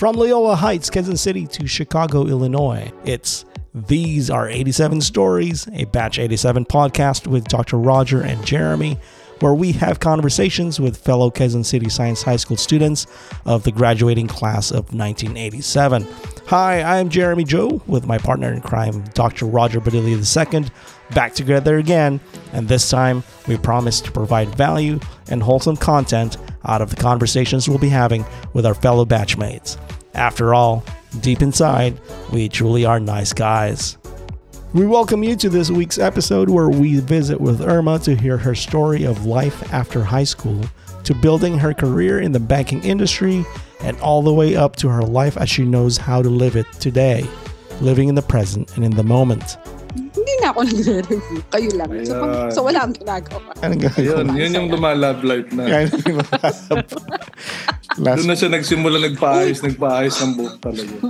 From Loyola Heights, Kansas City to Chicago, Illinois, it's These Are 87 Stories, a Batch 87 podcast with Dr. Roger and Jeremy, where we have conversations with fellow Kansas City Science High School students of the graduating class of 1987. Hi, I'm Jeremy Joe with my partner in crime, Dr. Roger Badilli II, back together again, and this time we promise to provide value and wholesome content out of the conversations we'll be having with our fellow batchmates. After all, deep inside, we truly are nice guys. We welcome you to this week's episode where we visit with Irma to hear her story of life after high school, to building her career in the banking industry, and all the way up to her life as she knows how to live it today, living in the present and in the moment. Hindi na ako nagre-review. Kayo lang. So, pag, so wala akong ginagawa. Anong Yun, yun yung lumalab life na. Yan. Last Doon na siya nagsimula nagpaayos, nagpaayos ng buhok talaga.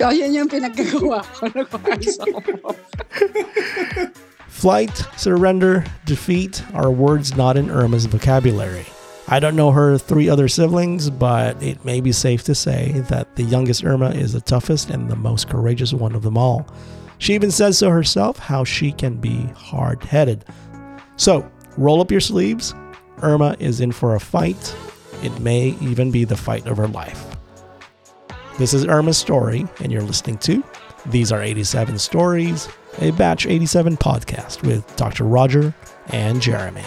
Oh, yun yung pinaggagawa ko. Nag-ayos ako. Flight, surrender, defeat are words not in Irma's vocabulary. I don't know her three other siblings, but it may be safe to say that the youngest Irma is the toughest and the most courageous one of them all. She even says so herself how she can be hard headed. So, roll up your sleeves. Irma is in for a fight. It may even be the fight of her life. This is Irma's story, and you're listening to These Are 87 Stories, a Batch 87 podcast with Dr. Roger and Jeremy.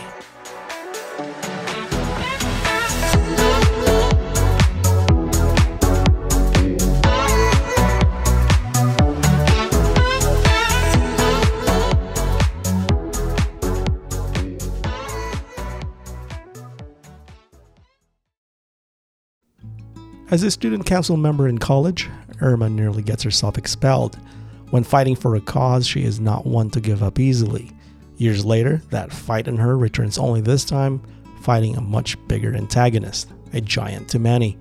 As a student council member in college, Irma nearly gets herself expelled. When fighting for a cause, she is not one to give up easily. Years later, that fight in her returns only this time, fighting a much bigger antagonist, a giant to many.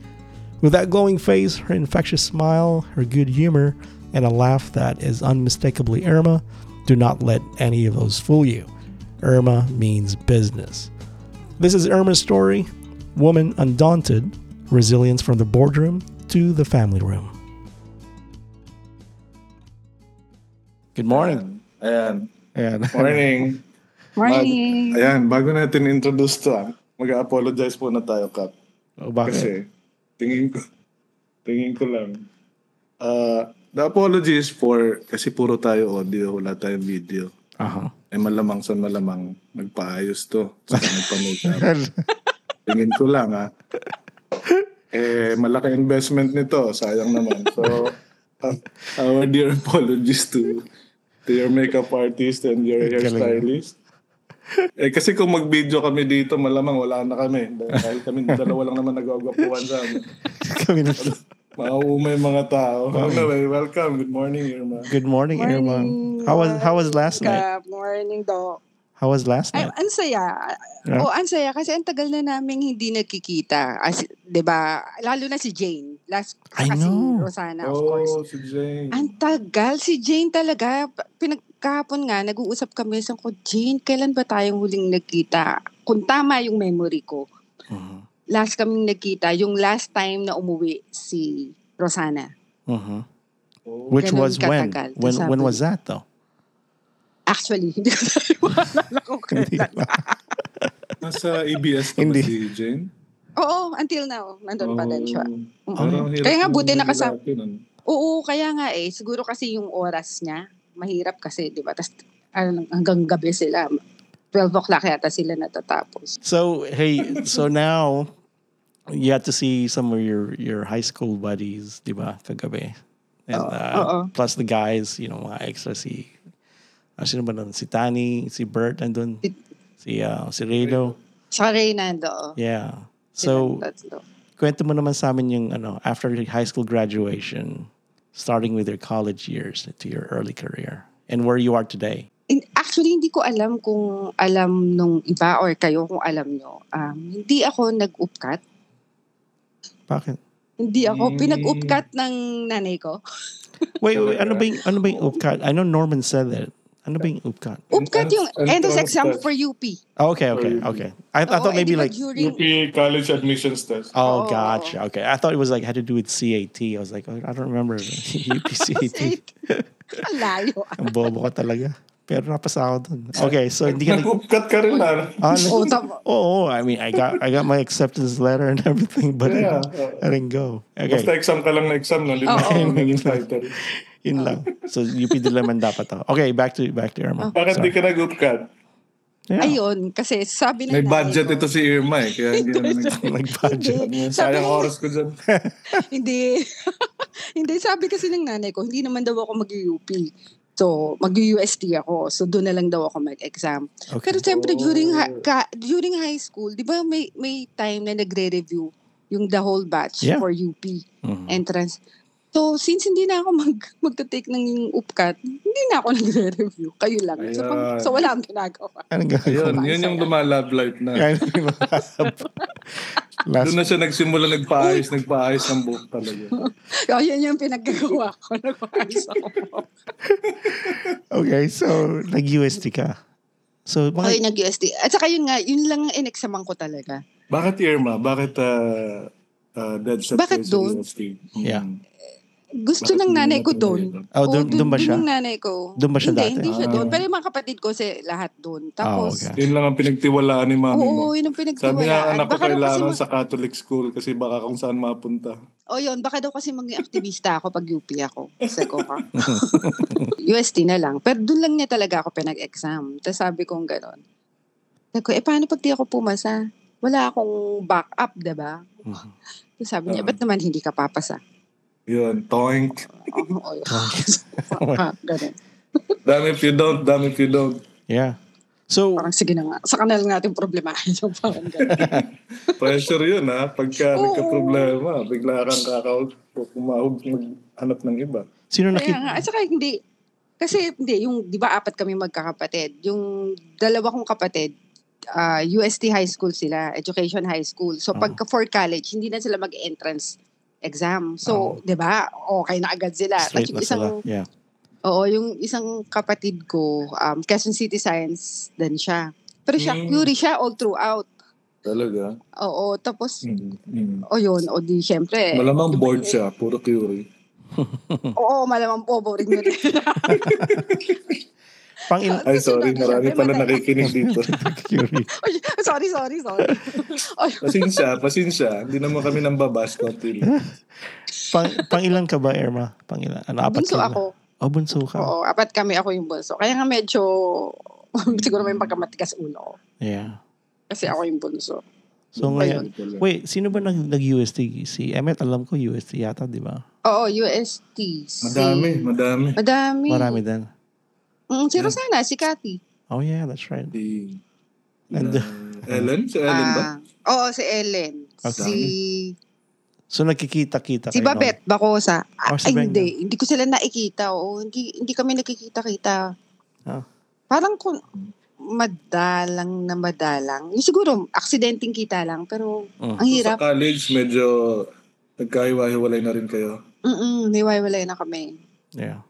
With that glowing face, her infectious smile, her good humor, and a laugh that is unmistakably Irma, do not let any of those fool you. Irma means business. This is Irma's story Woman Undaunted, resilience from the boardroom to the family room. Good morning. Ayan. Ayan. Morning. Morning. Bag- ayan, bago natin introduce to, ah, mag-apologize po na tayo, Kap. Oh, bakit? Kasi, tingin ko, tingin ko lang. Uh, the apologies for, kasi puro tayo audio, wala tayong video. Aha. Eh malamang sa malamang nagpaayos to. Saka nagpa-makeup. Tingin ko lang ha. Eh, malaki investment nito. Sayang naman. So, uh, our dear apologies to to your makeup artist and your hairstylist. Eh, kasi kung mag-video kami dito, malamang wala na kami. Dahil kami dalawa lang naman nagwagwapuan sa amin. Kami na- Mauumay mga tao. Anyway, welcome. Good morning, Irma. Good morning, Irma. How was how was last night? Good morning, Doc. How was last Ay, night? ang saya. Yeah. Oh, ang saya kasi ang tagal na naming hindi nagkikita. As, 'di ba? Lalo na si Jane. Last I kasi know. Rosana, of course. Oh, si Jane. Ang tagal. Si Jane talaga. Pinagkahapon nga, nag-uusap kami. Sabi ko, Jane, kailan ba tayong huling nagkita? Kung tama yung memory ko. Mhm. Last kaming nagkita, yung last time na umuwi si Rosana. Mhm. Oh. Which Ganun was when? katagal. When when niya. was that though? Actually, hindi ko naliwala ko kailan. Nasa ABS pa ba Hindi. si Jane? Oo, until now. Nandun pa din siya. Oh. Kaya nga, buti lalaki nun. Oo, kaya nga eh. Siguro kasi yung oras niya, mahirap kasi, di ba? Tapos ano, hanggang gabi sila. 12 o'clock yata sila natatapos. So hey, so now you had to see some of your your high school buddies, di ba? Kagabi. And uh, oo. plus the guys, you know, mga extra si ah, sino ba nun? Si Tani, si Bert andun, Si- si uh, si Rado. Sa Reynando. Yeah. So, kwento mo naman sa amin yung ano, after your high school graduation, starting with your college years to your early career and where you are today. In- Actually, hindi ko alam kung alam nung iba or kayo kung alam nyo. Um, hindi ako nag-upcut. Bakit? Hindi ako Mm. pinag-upcut ng nanay ko. Wait, wait ano ba yung, ano ba yung upcut? I know Norman said that Ano ba yung UPCAT? UPCAT yung Entrance exam for UP. Oh, okay, okay, okay. I, I thought maybe like during, UP College Admissions Test. Oh, Oo. gotcha. Okay. I thought it was like had to do with CAT. I was like, oh, I don't remember UPCAT. Ang layo. Ang bobo ka talaga. Pero napasa ako dun. Okay, so hindi ka nag... Nag-upcut ka rin na. Ah, Oh, oh, I mean, I got I got my acceptance letter and everything, but Yeah. I, didn't go. Basta Okay, exam ka lang na exam, no? Oo. yung title. Yun lang. So UP din naman dapat to. Okay, back to back to Irma. Bakit di ka nag-upcut? Yeah. Ayun, kasi sabi ng May budget ko, ito si Irma eh. Kaya hindi na nag Nag-budget. Sayang Sabi- oras ko dyan. Hindi. hindi, sabi kasi ng nanay ko, hindi naman daw ako mag-UP. So, mag-UST ako. So, doon na lang daw ako mag-exam. Okay. Pero siyempre, during, Oh. ha- ka, during high school, di ba may, may time na nagre-review yung the whole batch Yeah. for UP Mhm. entrance. So, since hindi na ako mag, magta-take ng UPCAT, hindi na ako nagre-review. Kayo lang. So, pag- Ayan. so wala akong ginagawa. Anong gagawin? Yun, yung lumalab life na. Kaya yung Last Doon na siya nagsimula nagpaayos, nagpaayos ng buhok talaga. Oh, yun yung pinaggagawa ko. Nag-ayos ako. Okay, so nag-UST ka. So, Ay, bakit, nag-UST. At saka yun nga, yun lang ang inexaman ko talaga. Bakit Irma? Bakit uh, uh, dead set Bakit doon? UST? Mm. Yeah. Gusto Bakit ng nanay ko doon. doon? oh, doon, Oo, doon ba siya? yung nanay ko. Doon ba siya hindi, dati? Hindi siya Ah. doon. Pero yung mga kapatid ko, si lahat doon. Tapos, okay. Yun lang ang pinagtiwalaan ni mami mo. oo, yun ang Sabi niya, pinagtiwalaan. anak ko Baka daw kasi, kailangan mag- sa Catholic school kasi baka kung saan mapunta. oh yun, baka daw kasi maging aktivista ako pag UP ako. Ko ka. UST na lang. Pero doon lang niya talaga ako pinag-exam. Tapos sabi kong gano'n. Sabi ko, eh paano pag di ako pumasa? Wala akong backup, diba? Mhm. Tapos sabi niya, Oo. ba't naman hindi ka papasa? Yun, toink. Oh, oh, Ah, ganun. Damn if you don't, damn if you don't. Yeah. So, Parang sige na nga. Sa kanal natin problemahin yung parang ganun. Pressure yun ha. Pagka Oo. nagka-problema, bigla kang kakaw, kumahog maghanap ng iba. sino Kaya nakita? nga. At saka hindi. Kasi hindi, yung, di ba apat kami magkakapatid. Yung dalawa kong kapatid, ah, UST high school sila, education high school. So Oh. pagka for college, hindi na sila mag-entrance exam. So, di ba, okay na agad sila. At Straight yung na isang, sila. Yeah. oo, yung isang kapatid ko, um, Quezon City Science din siya. Pero siya, Mm. Curie siya all throughout. Talaga. Oo, tapos, Mm. Mm. o yun, o di syempre. Malamang bored siya, puro Curie. Oo, malamang po, boring rin. Pang il- Ay, sorry, marami pala nakikinig dito. Sorry, sorry, sorry. Pasensya, pasensya. Hindi naman kami nang babas, pang, pang ilan ka ba, Irma? Pang ilan? Ano, apat bunso ba? ako. Oh, bunso ka. Oo, apat kami ako yung bunso. Kaya nga medyo, siguro may pagkamatigas ulo. Yeah. Kasi ako yung bunso. So ngayon, wait, sino ba nag, nag-UST? Si Emmet, alam ko UST yata, di ba? Oo, UST. Si... Madami, madami. Madami. Marami din. Mm, si Rosana, si Cathy. Oh yeah, that's right. Si, And- uh, Ellen? Si Ellen ba? Ah, Oo, si Ellen. Okay. Si, So nagkikita-kita si kayo Babette Bacosa. Oh, Ah, si ay, hindi. Hindi ko sila nakikita. Oo, hindi, hindi kami nakikita-kita. Ah. Parang kung madalang na madalang. Yung siguro, aksidenteng kita lang. Pero, Mm. ang hirap. Sa college, medyo nagkahiwa-hiwalay na rin kayo. Mm-mm, niwaywalay na kami. Yeah.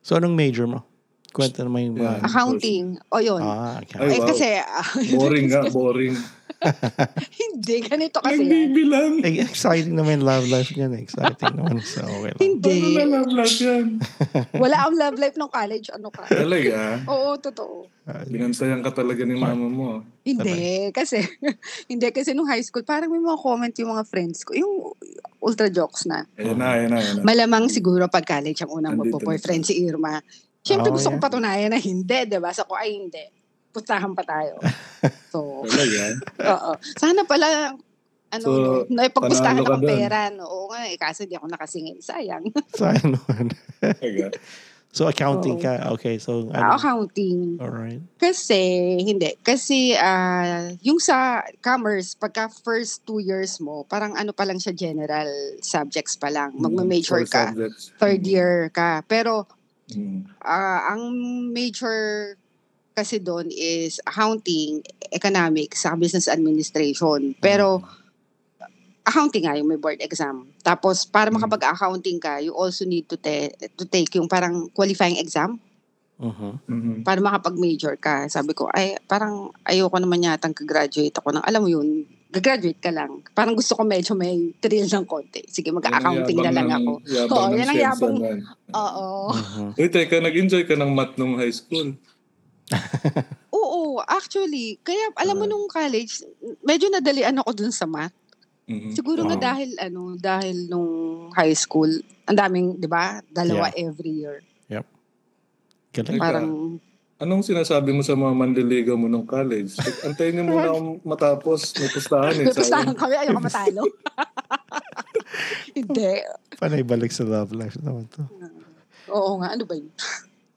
So anong major mo? Kwento naman yung. Yeah. Accounting. O yun. Ah, okay. Ay, eh, wow. kasi, ah, Boring nga, boring. hindi, ganito kasi yan. Nagbibilang. Eh, exciting naman yung love life niyan. eh. Exciting naman. So, okay lang. Hindi. Na love life yan? Wala ang love life ng college. Ano ka? Talaga, Oo, totoo. Ah, binantayan ka talaga ni mama mo. Hindi, kasi, hindi, kasi nung high school, parang may mga comment yung mga friends ko, yung ultra jokes na. Ayan na, ayan na, ayan na. Malamang siguro pag college ang unang magpo-boyfriend si Irma. Siyempre Oh, gusto yeah. kong patunayan na hindi, di ba? Sa ko, ay hindi. Pustahan pa tayo. So, oo. Sana pala, ano, So, no, naipagpustahan akong dun. pera. No? Oo nga, eh, kaso di ako nakasingil. Sayang. Sayang naman. So, accounting Oo. ka. Okay, so... Ah, Ano? accounting. Alright. Kasi, hindi. Kasi, ah yung sa commerce, pagka first two years mo, parang ano pa lang siya, general subjects pa lang. Magma-major Four ka. subjects. Third year ka. Pero, Mm. ah ang major kasi doon is accounting, economics, sa business administration. Pero, accounting nga yung may board exam. Tapos, para Mm. makapag-accounting ka, you also need to, te- to take yung parang qualifying exam. Mhm. Mhm. para makapag-major ka. Sabi ko, ay, parang ayoko naman yatang ka-graduate ako ng, alam mo yun, gagraduate ka lang. Parang gusto ko medyo may thrill ng konti. Sige, mag-accounting na lang ako. ng- Yabang Oo, yan ang yabang. Oo. Mhm. Uy, teka, nag-enjoy ka ng math nung high school. Oo, actually, kaya alam mo Ah. nung college, medyo nadalian ako dun sa math. Mhm. Siguro nga Oo. dahil ano, dahil nung high school, ang daming, 'di ba? Dalawa every year. Galing. Teka, Parang Anong sinasabi mo sa mga manliligaw mo ng college? Antayin niyo muna akong matapos. May pustahan eh. may pustahan kami, ayoko matalo. Hindi. Panay balik sa love life naman to. Oo nga, ano ba yun?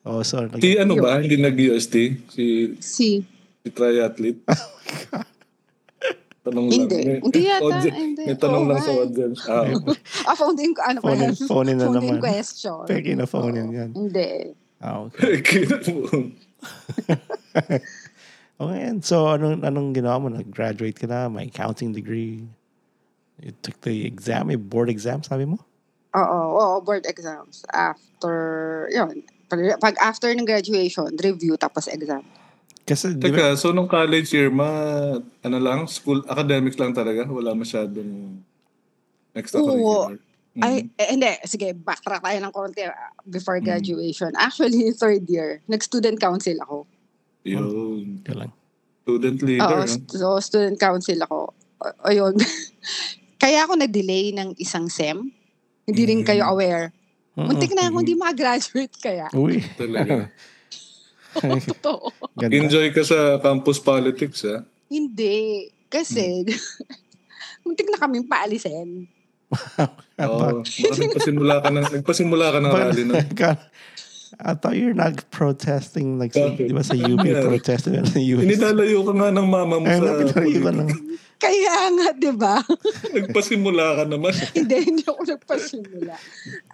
Oh, so, nag- Si ano ba? Hindi nag-UST? Si, Si, si triathlete? Tanong lang. Hindi. May- Hindi yata, audience- hindi. May tanong Oo lang sa eh. audience. Ah, ah, phone in, ano phone in, yan? phone in na Phone in naman. question. Peki na phone in yan. Hindi. Ah, okay. Okay, and so anong, anong ginawa mo? Nag-graduate ka na, may accounting degree. You took the exam, may board exam, sabi mo? Oo, oo, board exams. After, yun. Pag, pag after ng graduation, review, tapos exam. Kasi, ba, Teka, so nung college year, ma, ano lang, school, academics lang talaga? Wala masyadong extracurricular? Mhm. Ay, eh, hindi. Sige, backtrack tayo ng konti ah, before Mm. graduation. Actually, third year, nag-student council ako. Yun. Galing. Student leader. Oo, no? st- so student council ako. O- Ayun. Kaya ako nag-delay ng isang SEM. Hindi rin kayo Mm. aware. Muntik na ako hindi makagraduate kaya. Uy. Talaga. Totoo. Ganda. Enjoy ka sa campus politics, ha? Hindi. Kasi, Mm. muntik na kaming paalisin. Oo. Baka nagpasimula ka ng, nagpasimula ka ng rally na. I thought you're not protesting like sa, Bakit? di ba sa UP Yeah. protesting sa US. Inilalayo ka nga ng mama mo Ay, sa... ka lang. Kaya nga, di ba? Nagpasimula ka naman. hindi, hindi ako nagpasimula.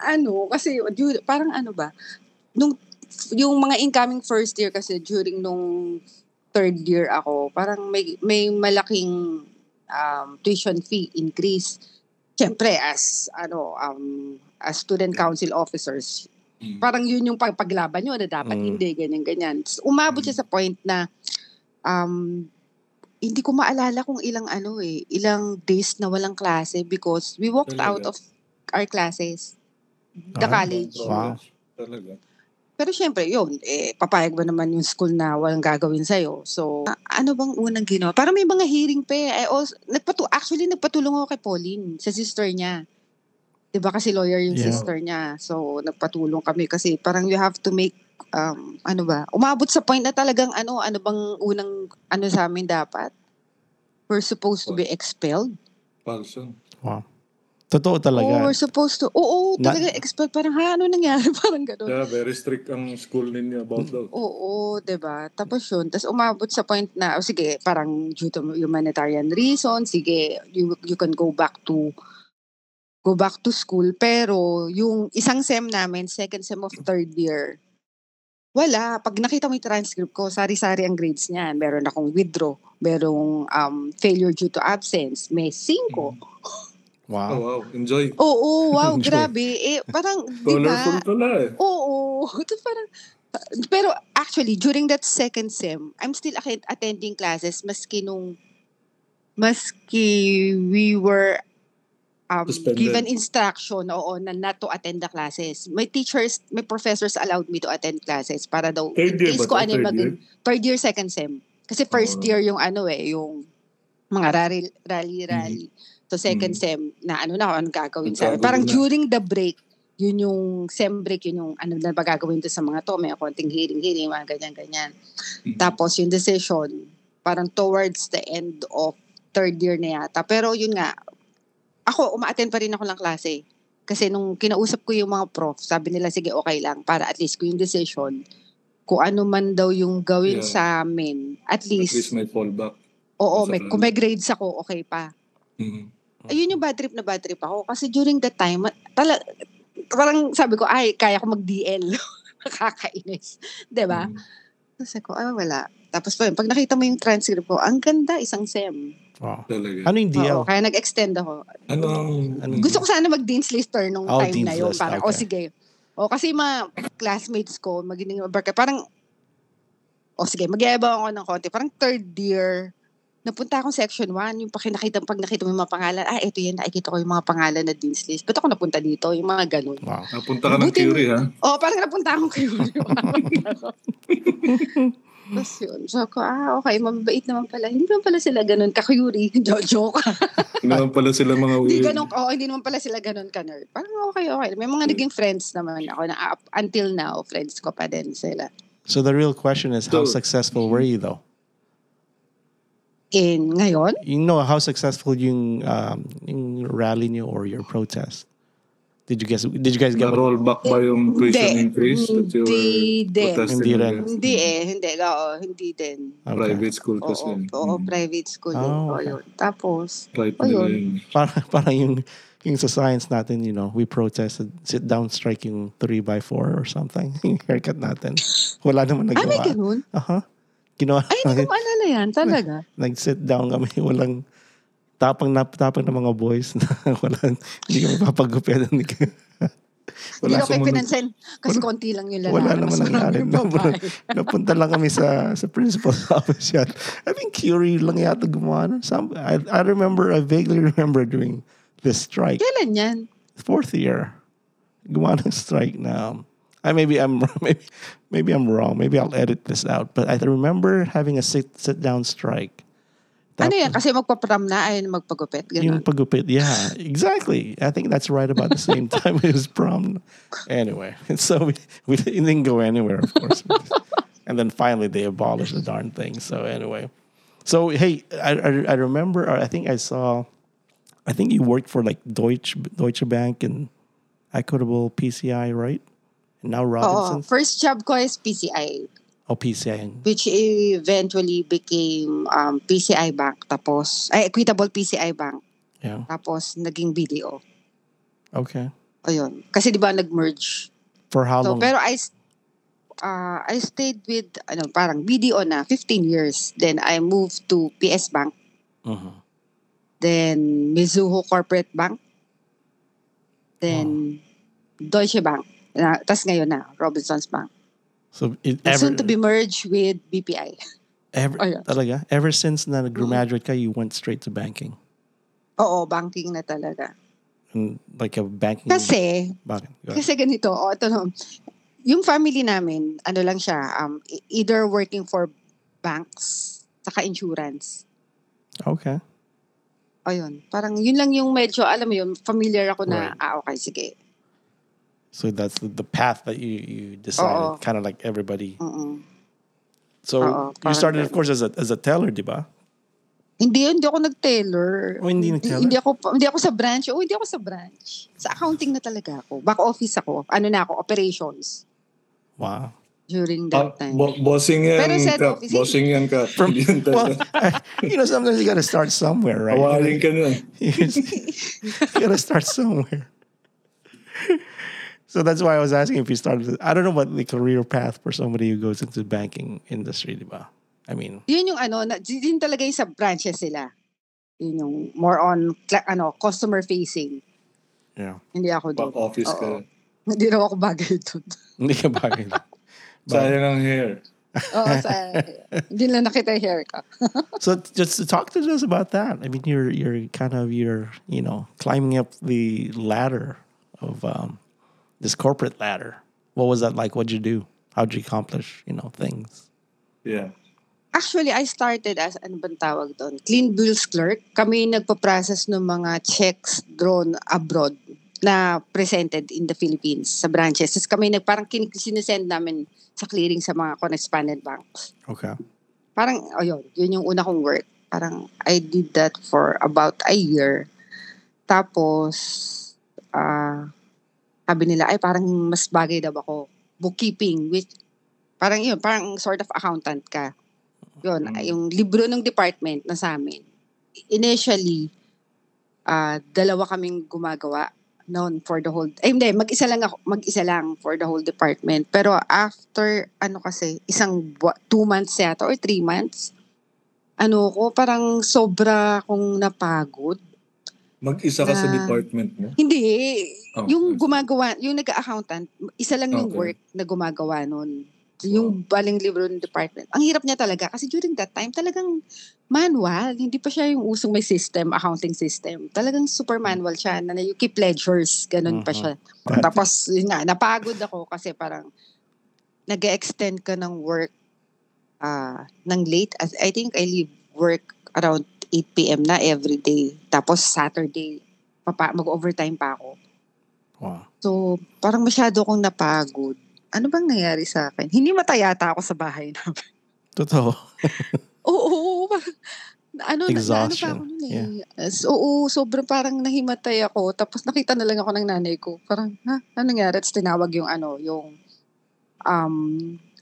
Ano, kasi parang ano ba, nung yung mga incoming first year kasi during nung third year ako, parang may may malaking um, tuition fee increase. Siyempre, as ano um as student council officers, Mm. parang yun yung pag- paglaban nyo na dapat Mm. hindi, ganyan, ganyan. Tapos umabot siya sa point na um, hindi ko maalala kung ilang ano eh, ilang days na walang klase because we walked Talaga? out of our classes. The Ah, college. Wow. Talaga. Pero syempre, yun, eh, papayag ba naman yung school na walang gagawin sa'yo? So, a- ano bang unang ginawa? Parang may mga hearing pa eh. I also, nagpatu actually, nagpatulong ako kay Pauline, sa sister niya. 'Di ba kasi lawyer yung Yeah. sister niya. So, nagpatulong kami kasi parang you have to make, um, ano ba, umabot sa point na talagang ano, ano bang unang, ano sa amin dapat? We're supposed to be expelled. Palso. Wow. Totoo Oo, talaga. we're supposed to, oo, Na- talaga expelled. Parang, ha, ano nangyari? Parang gano'n. Yeah, very strict ang school ninyo about that. Oo, 'di ba? Tapos yun, tapos umabot sa point na, oh, sige, parang due to humanitarian reason, sige, you, you can go back to go back to school. Pero yung isang SEM namin, second SEM of third year, wala. Pag nakita mo yung transcript ko, sari-sari ang grades niyan. Meron akong withdraw, merong um, failure due to absence, may 5. Oh, Wow. wow. Enjoy. Oo, wow, Enjoy. grabe. Eh, parang, di ba? Colorful pala eh. Oo. Ito parang, pero actually, during that second sem, I'm still atten- attending classes maski nung, maski we were um, Suspended. given instruction, oo, na not to attend the classes. May teachers, may professors allowed me to attend classes para daw, Third year in case ko ano Third maging, third year, second sem. Kasi first Oo. year yung ano eh, yung mga rally, rally, Mm-hmm. So second sem, na ano na, anong gagawin sa Parang na. during the break, yun yung sem break, yun yung ano na ba gagawin to sa mga to, may konting hearing-hearing, mga ganyan-ganyan. Mhm. Tapos yung decision, parang towards the end of third year na yata. Pero yun nga, ako, uma-attend pa rin ako ng klase. Kasi nung kinausap ko yung mga prof, sabi nila, sige, okay lang. Para at least ko yung decision, kung ano man daw yung gawin Yeah. sa amin, at At least least, may fallback. oo, may, kanila. kung may grades ako, okay pa. Mhm. Ayun yung bad trip na bad trip ako. Kasi during that time, tala, parang sabi ko, ay, kaya ko mag-DL. Nakakainis. 'Di ba? Mhm. Tapos ako, ah, wala. Tapos pa yun, pag nakita mo yung transcript ko, ang ganda, isang SEM. Wow. Talaga. Ano yung DL? Oo, kaya nag-extend ako. Ano ang... Ano- Gusto ko sana mag-Dean's Lister nung Oh, time na yun. List, Parang, okay. oh sige, O kasi mga classmates ko, magiging barkada, parang, o sige, mag ako ng konti. Parang third year, napunta akong section 1, yung pag nakita, pag nakita mo yung mga pangalan, ah, ito yan, nakikita ko yung mga pangalan na Dean's List. Ba't ako napunta dito? Yung mga ganun. Wow. Napunta ka ng Buti- Curie, ha? Oo, oh, parang napunta akong Curie. Tapos yun. So ko, ah, okay, mabait naman pala. Hindi naman pala sila ganun ka-Curie. Joke. Hindi naman pala sila mga hindi weird. ganun, oh, hindi naman pala sila ganun ka-nerd. Parang okay, okay. May mga naging friends naman ako na up until now, friends ko pa din sila. So the real question is, how So- successful were you though? In ngayon, You know, how successful yung, um, yung rally niyo or your protest? Did you guys, did you guys get Na-roll back ba yung tuition Hindi. increase that you were Hindi protesting Hindi rin. hindi eh, hindi. Oo, hindi din. okay. Private school Oo, kasi. oo, Mm. private school Oh, din. Oo, okay. yun. Tapos, Right Oh, nila yun. Parang, parang yung, yung sa science natin, you know, we protested, sit down strike yung 3 by 4 or something. Yung haircut natin. Wala naman ah, may nagawa. ganun? Aha. Ginawa. Ay, hindi ko maalala yan. Talaga. Nag-sit down kami. Walang tapang na tapang ng mga boys na walang hindi kami papagupitan. Hindi ka- Hindi Wala ko pinansin. Kasi konti lang yung lalaki. wala naman nangyari. Napunta lang kami sa sa principal's office yan. I think Curie lang yata gumawa. nun. Some, I, I remember, I vaguely remember doing this strike. Kailan yan? Fourth year. Gumawa ng strike na I maybe I'm maybe maybe I'm wrong. Maybe I'll edit this out. But I remember having a sit sit down strike. Ano Tapos- yan? Kasi magpa-prom na, na magpagupit. Yung Ganun. pagupit, yeah, exactly. I think that's right about the same time as prom. Anyway, so we, we didn't go anywhere, of course. and then finally they abolished the darn thing. So anyway, so hey, I, I, I remember, I think I saw, I think you worked for like Deutsche, Deutsche Bank and Equitable PCI, right? Now Oo. Robinson's? First job ko is PCI. Oh, PCI. which eventually became um, PCI Bank. Tapos, ay, Equitable PCI Bank. Yeah. Tapos, naging BDO. Okay. Ayun. Kasi di ba nag-merge? For how So, long? pero I, uh, I stayed with, ano, parang BDO na, 15 years. Then, I moved to PS Bank. Mhm. Then, Mizuho Corporate Bank. Then, Deutsche Bank. Na, Tapos ngayon na, Robinsons Bank. So it, Soon to be merged with BPI. Ever, Ayun. talaga? Ever since na nag-graduate ka, you went straight to banking? Oo, banking na talaga. And like a banking... Kasi, Bakit? Kasi ganito, o ito no, yung family namin, ano lang siya, um, e- either working for banks, saka insurance. Okay. Ayun, parang yun lang yung medyo, alam mo yun, familiar ako na, Right. ah, okay, sige. So that's the, the path that you, you decided, Oo. kind of like everybody. Mm-mm. So Oo, you started, of course, as a, as a teller, di ba? Hindi, hindi ako nag-teller. Oh, hindi nag-teller? Hindi ako, hindi ako sa branch. Oh, hindi ako sa branch. Sa accounting na talaga ako. Back office ako. Ano na ako, operations. Wow. During Ah, that time. bo- bossing yan, Pero sa Kap. office, Bossing yan, Kap. From, well, talaga. you know, sometimes you gotta start somewhere, right? Hawarin ka nun. you gotta start somewhere. So that's why I was asking if you started. I don't know what the career path for somebody who goes into the banking industry, di ba? I mean, yun yung ano, na, yun talaga yung sa branches sila. Yun yung more on, ano, customer facing. yeah. Hindi ako doon. Back office ka. Hindi raw ako bagay doon. Hindi ka bagay. Sayang ang hair. Oo, sa, hindi lang nakita yung hair ko. so just to talk to us about that. I mean, you're you're kind of you're you know climbing up the ladder of um, this corporate ladder. What was that like? What'd you do? How'd you accomplish you know things? Yeah. Actually, I started as, ano bang tawag doon? Clean bills clerk. Kami nagpa-process ng mga checks drawn abroad na presented in the Philippines sa branches. Tapos kami nag, parang kin- sinesend namin sa clearing sa mga correspondent banks. Okay. Parang, ayun, yun yung una kong work. Parang, I did that for about a year. Tapos, ah, sabi nila, ay parang mas bagay daw ako. Bookkeeping, which, parang yun, parang sort of accountant ka. Yun, Mm. yung libro ng department na sa amin. Initially, ah, dalawa kaming gumagawa noon for the whole, eh hindi, mag-isa lang ako, mag-isa lang for the whole department. Pero after, ano kasi, isang, bua- two months yata or three months, ano ko, parang sobra akong napagod. Mag-isa ka sa Na- department mo? Hindi. Oh, yung gumagawa, yung nag-accountant, isa lang yung Okay. work na gumagawa nun. Yung baling libro ng department. Ang hirap niya talaga kasi during that time talagang manual. Hindi pa siya yung usong may system, accounting system. Talagang super manual siya. Na you keep ledgers. Ganun pa Mhm. siya. Tapos, yun nga, napagod ako kasi parang nag extend ka ng work ah ng late. As- I think I leave work around 8 p.m. na every day. Tapos Saturday, papa, mag-overtime pa ako. Wow. So, parang masyado akong napagod. Ano bang nangyari sa akin? Hindi matayata ako sa bahay namin. Totoo. Oo, oo, ano, na, na, ano pa Exhaustion. ako nun eh. As- oo, sobrang parang nahimatay ako. Tapos nakita na lang ako ng nanay ko. Parang, ha? Ano nangyari? Tapos tinawag yung ano, yung um,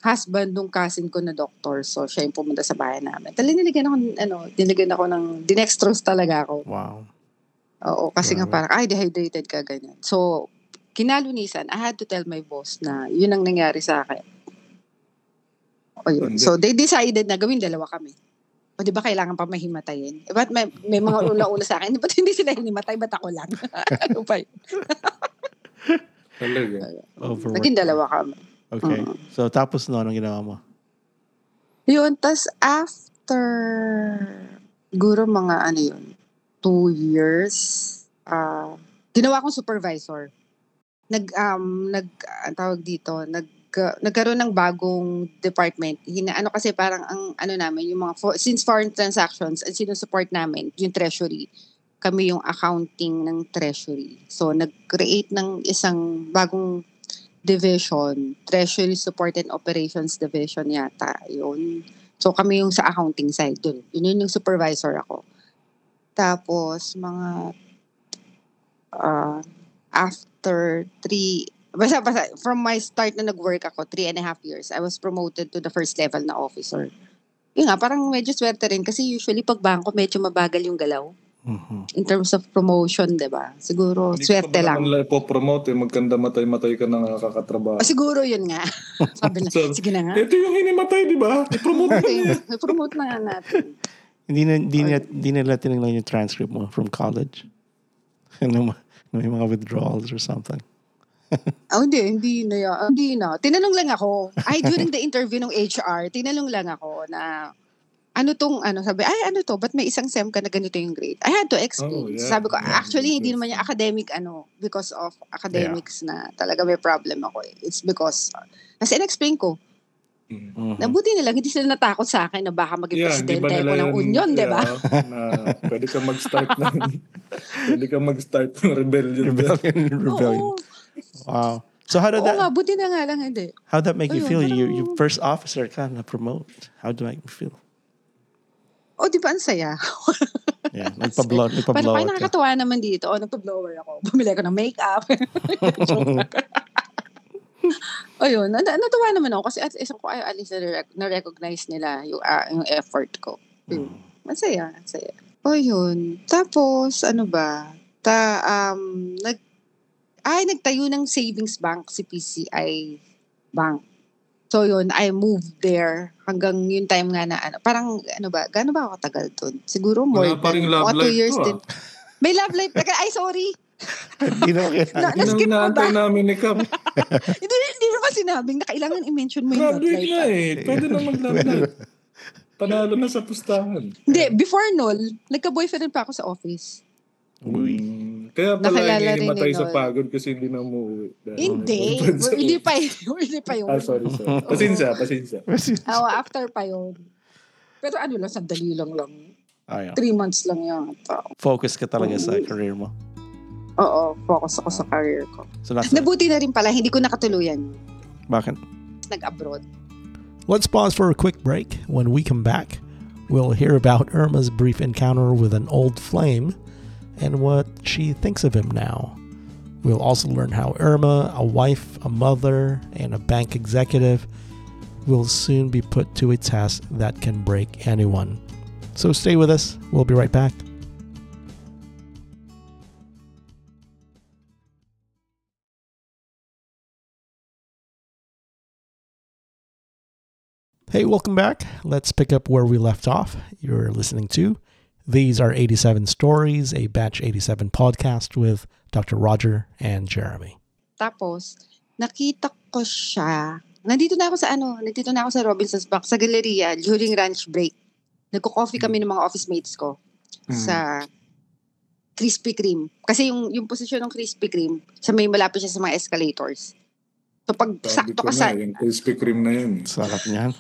husband nung cousin ko na doktor. So, siya yung pumunta sa bahay namin. Tala, nilagyan ako, ano, nilagyan ako ng, dinextrose talaga ako. Wow. Oo, kasi nga Grabe. parang, ay, dehydrated ka, ganyan. So, kinalunisan, I had to tell my boss na yun ang nangyari sa akin. O yun. So, they decided na gawin dalawa kami. O di ba kailangan pa mahimatayin? Eh, ba't may, may mga ula-ula sa akin? Ba't hindi sila hinimatay? Ba't ako lang? ano pa yun? Talaga. Naging dalawa kami. Okay. Mm. So, tapos no, anong ginawa mo? Yun, tas after, guro mga ano yun, two years, ah ginawa kong supervisor. Nag, um, nag, ang tawag dito, nag, uh, nagkaroon ng bagong department. Hina, ano kasi parang ang ano namin, yung mga, for, since foreign transactions, ang sinusupport namin, yung treasury, kami yung accounting ng treasury. So, nag-create ng isang bagong division, Treasury Support and Operations Division yata, yun. So kami yung sa accounting side dun. Yun yun yung supervisor ako. Tapos mga uh, after three, basta, basta from my start na nag-work ako, three and a half years, I was promoted to the first level na officer. Yun nga, parang medyo swerte rin kasi usually pag bangko medyo mabagal yung galaw Mhm. in terms of promotion, di ba? Siguro, Hindi swerte lang. naman ipopromote eh. Magkanda matay-matay ka na nakakatrabaho. Ah, siguro yun nga. Sabi na, So, sige na nga. Ito yung hinimatay, di ba? I-promote mo. Okay, promote na nga natin. Hindi na, hindi na, hindi nila tinignan yung transcript mo from college. Ano ma- may mga withdrawals or something. Oh, hindi, hindi na yan. Hindi na. Tinanong lang ako. Ay, during the interview ng HR, tinanong lang ako na ano tong, ano, sabi, ay, ano to, ba't may isang SEM ka na ganito yung grade? I had to Oh, explain. yeah. Sabi ko, Yeah. actually, hindi naman yung academic, ano, because of academics na talaga may problem ako. eh. It's because, uh, kasi in-explain ko, Mm. Mhm. nabuti nila, hindi sila natakot sa akin na baka maging Yeah, presidente ako ng union, di ba? yeah, na pwede ka mag-start ng pwede ka mag-start ng rebellion. Rebellion, rebellion. Oo, Wow. So how did oo nga, that buti na nga lang, hindi. how did that make you Ayun, feel? You parang- you first officer ka na promote. How did that make you feel? O, di ba ang saya? Yeah, nagpa-blow, nagpa-blow parang ka. nakakatawa naman dito. O, nagpa-blower ako. Bumili ako ng makeup. O yun, na, natuwa naman ako kasi at isang ko ay at least na- na-recognize nila yung, ah, yung effort ko. Yun. Masaya, masaya. O yun. Tapos, ano ba? Ta, um, nag, ay, nagtayo ng savings bank si PCI Bank. So yun, I moved there hanggang yung time nga na ano, parang ano ba, gaano ba ako tagal doon? Siguro more Wala pa rin love mga two life years to, ah. din. May love life. Ay, sorry. Hindi na. Na, na-skip ko ba? namin ni Cap. hindi, hindi naman sinabing na kailangan i-mention mo yung love life. na ah. eh. Pwede na mag-love life. Panalo na sa pustahan. Hindi, before nol, nagka-boyfriend pa ako sa office. Uy. Kaya pala Nakilala rin hinihimatay ni sa pagod kasi hindi na umuwi. Hindi. hindi pa yun. Hindi pa yun. Ah, sorry, sorry. Pasensya, pasensya. Oo, after pa yun. Pero ano lang, sandali lang lang. Ayun. Three months lang yata. Focus ka talaga sa career mo. Oo, focus ako sa career ko. So nasa, Nabuti na rin pala, hindi ko nakatuluyan. bakit? Nag-abroad. Let's pause for a quick break. When we come back, we'll hear about Irma's brief encounter with an old flame and what she thinks of him now. We'll also learn how Irma, a wife, a mother, and a bank executive, will soon be put to a test that can break anyone. So stay with us. We'll be right back. Hey, welcome back. Let's pick up where we left off. You're listening to These are 87 Stories, a Batch 87 podcast with Dr. Roger and Jeremy. Tapos, nakita ko siya. Nandito na ako sa ano, nandito na ako sa Robinson's Bank, sa Galleria, during lunch break. Nagko-coffee kami ng mga office mates ko Mm. sa Krispy Kreme. Kasi yung, yung posisyon ng Krispy Kreme, sa may malapit siya sa mga escalators. So pag Sabi sakto ka sa, yung Krispy Kreme na yun. eh. Sarap niyan.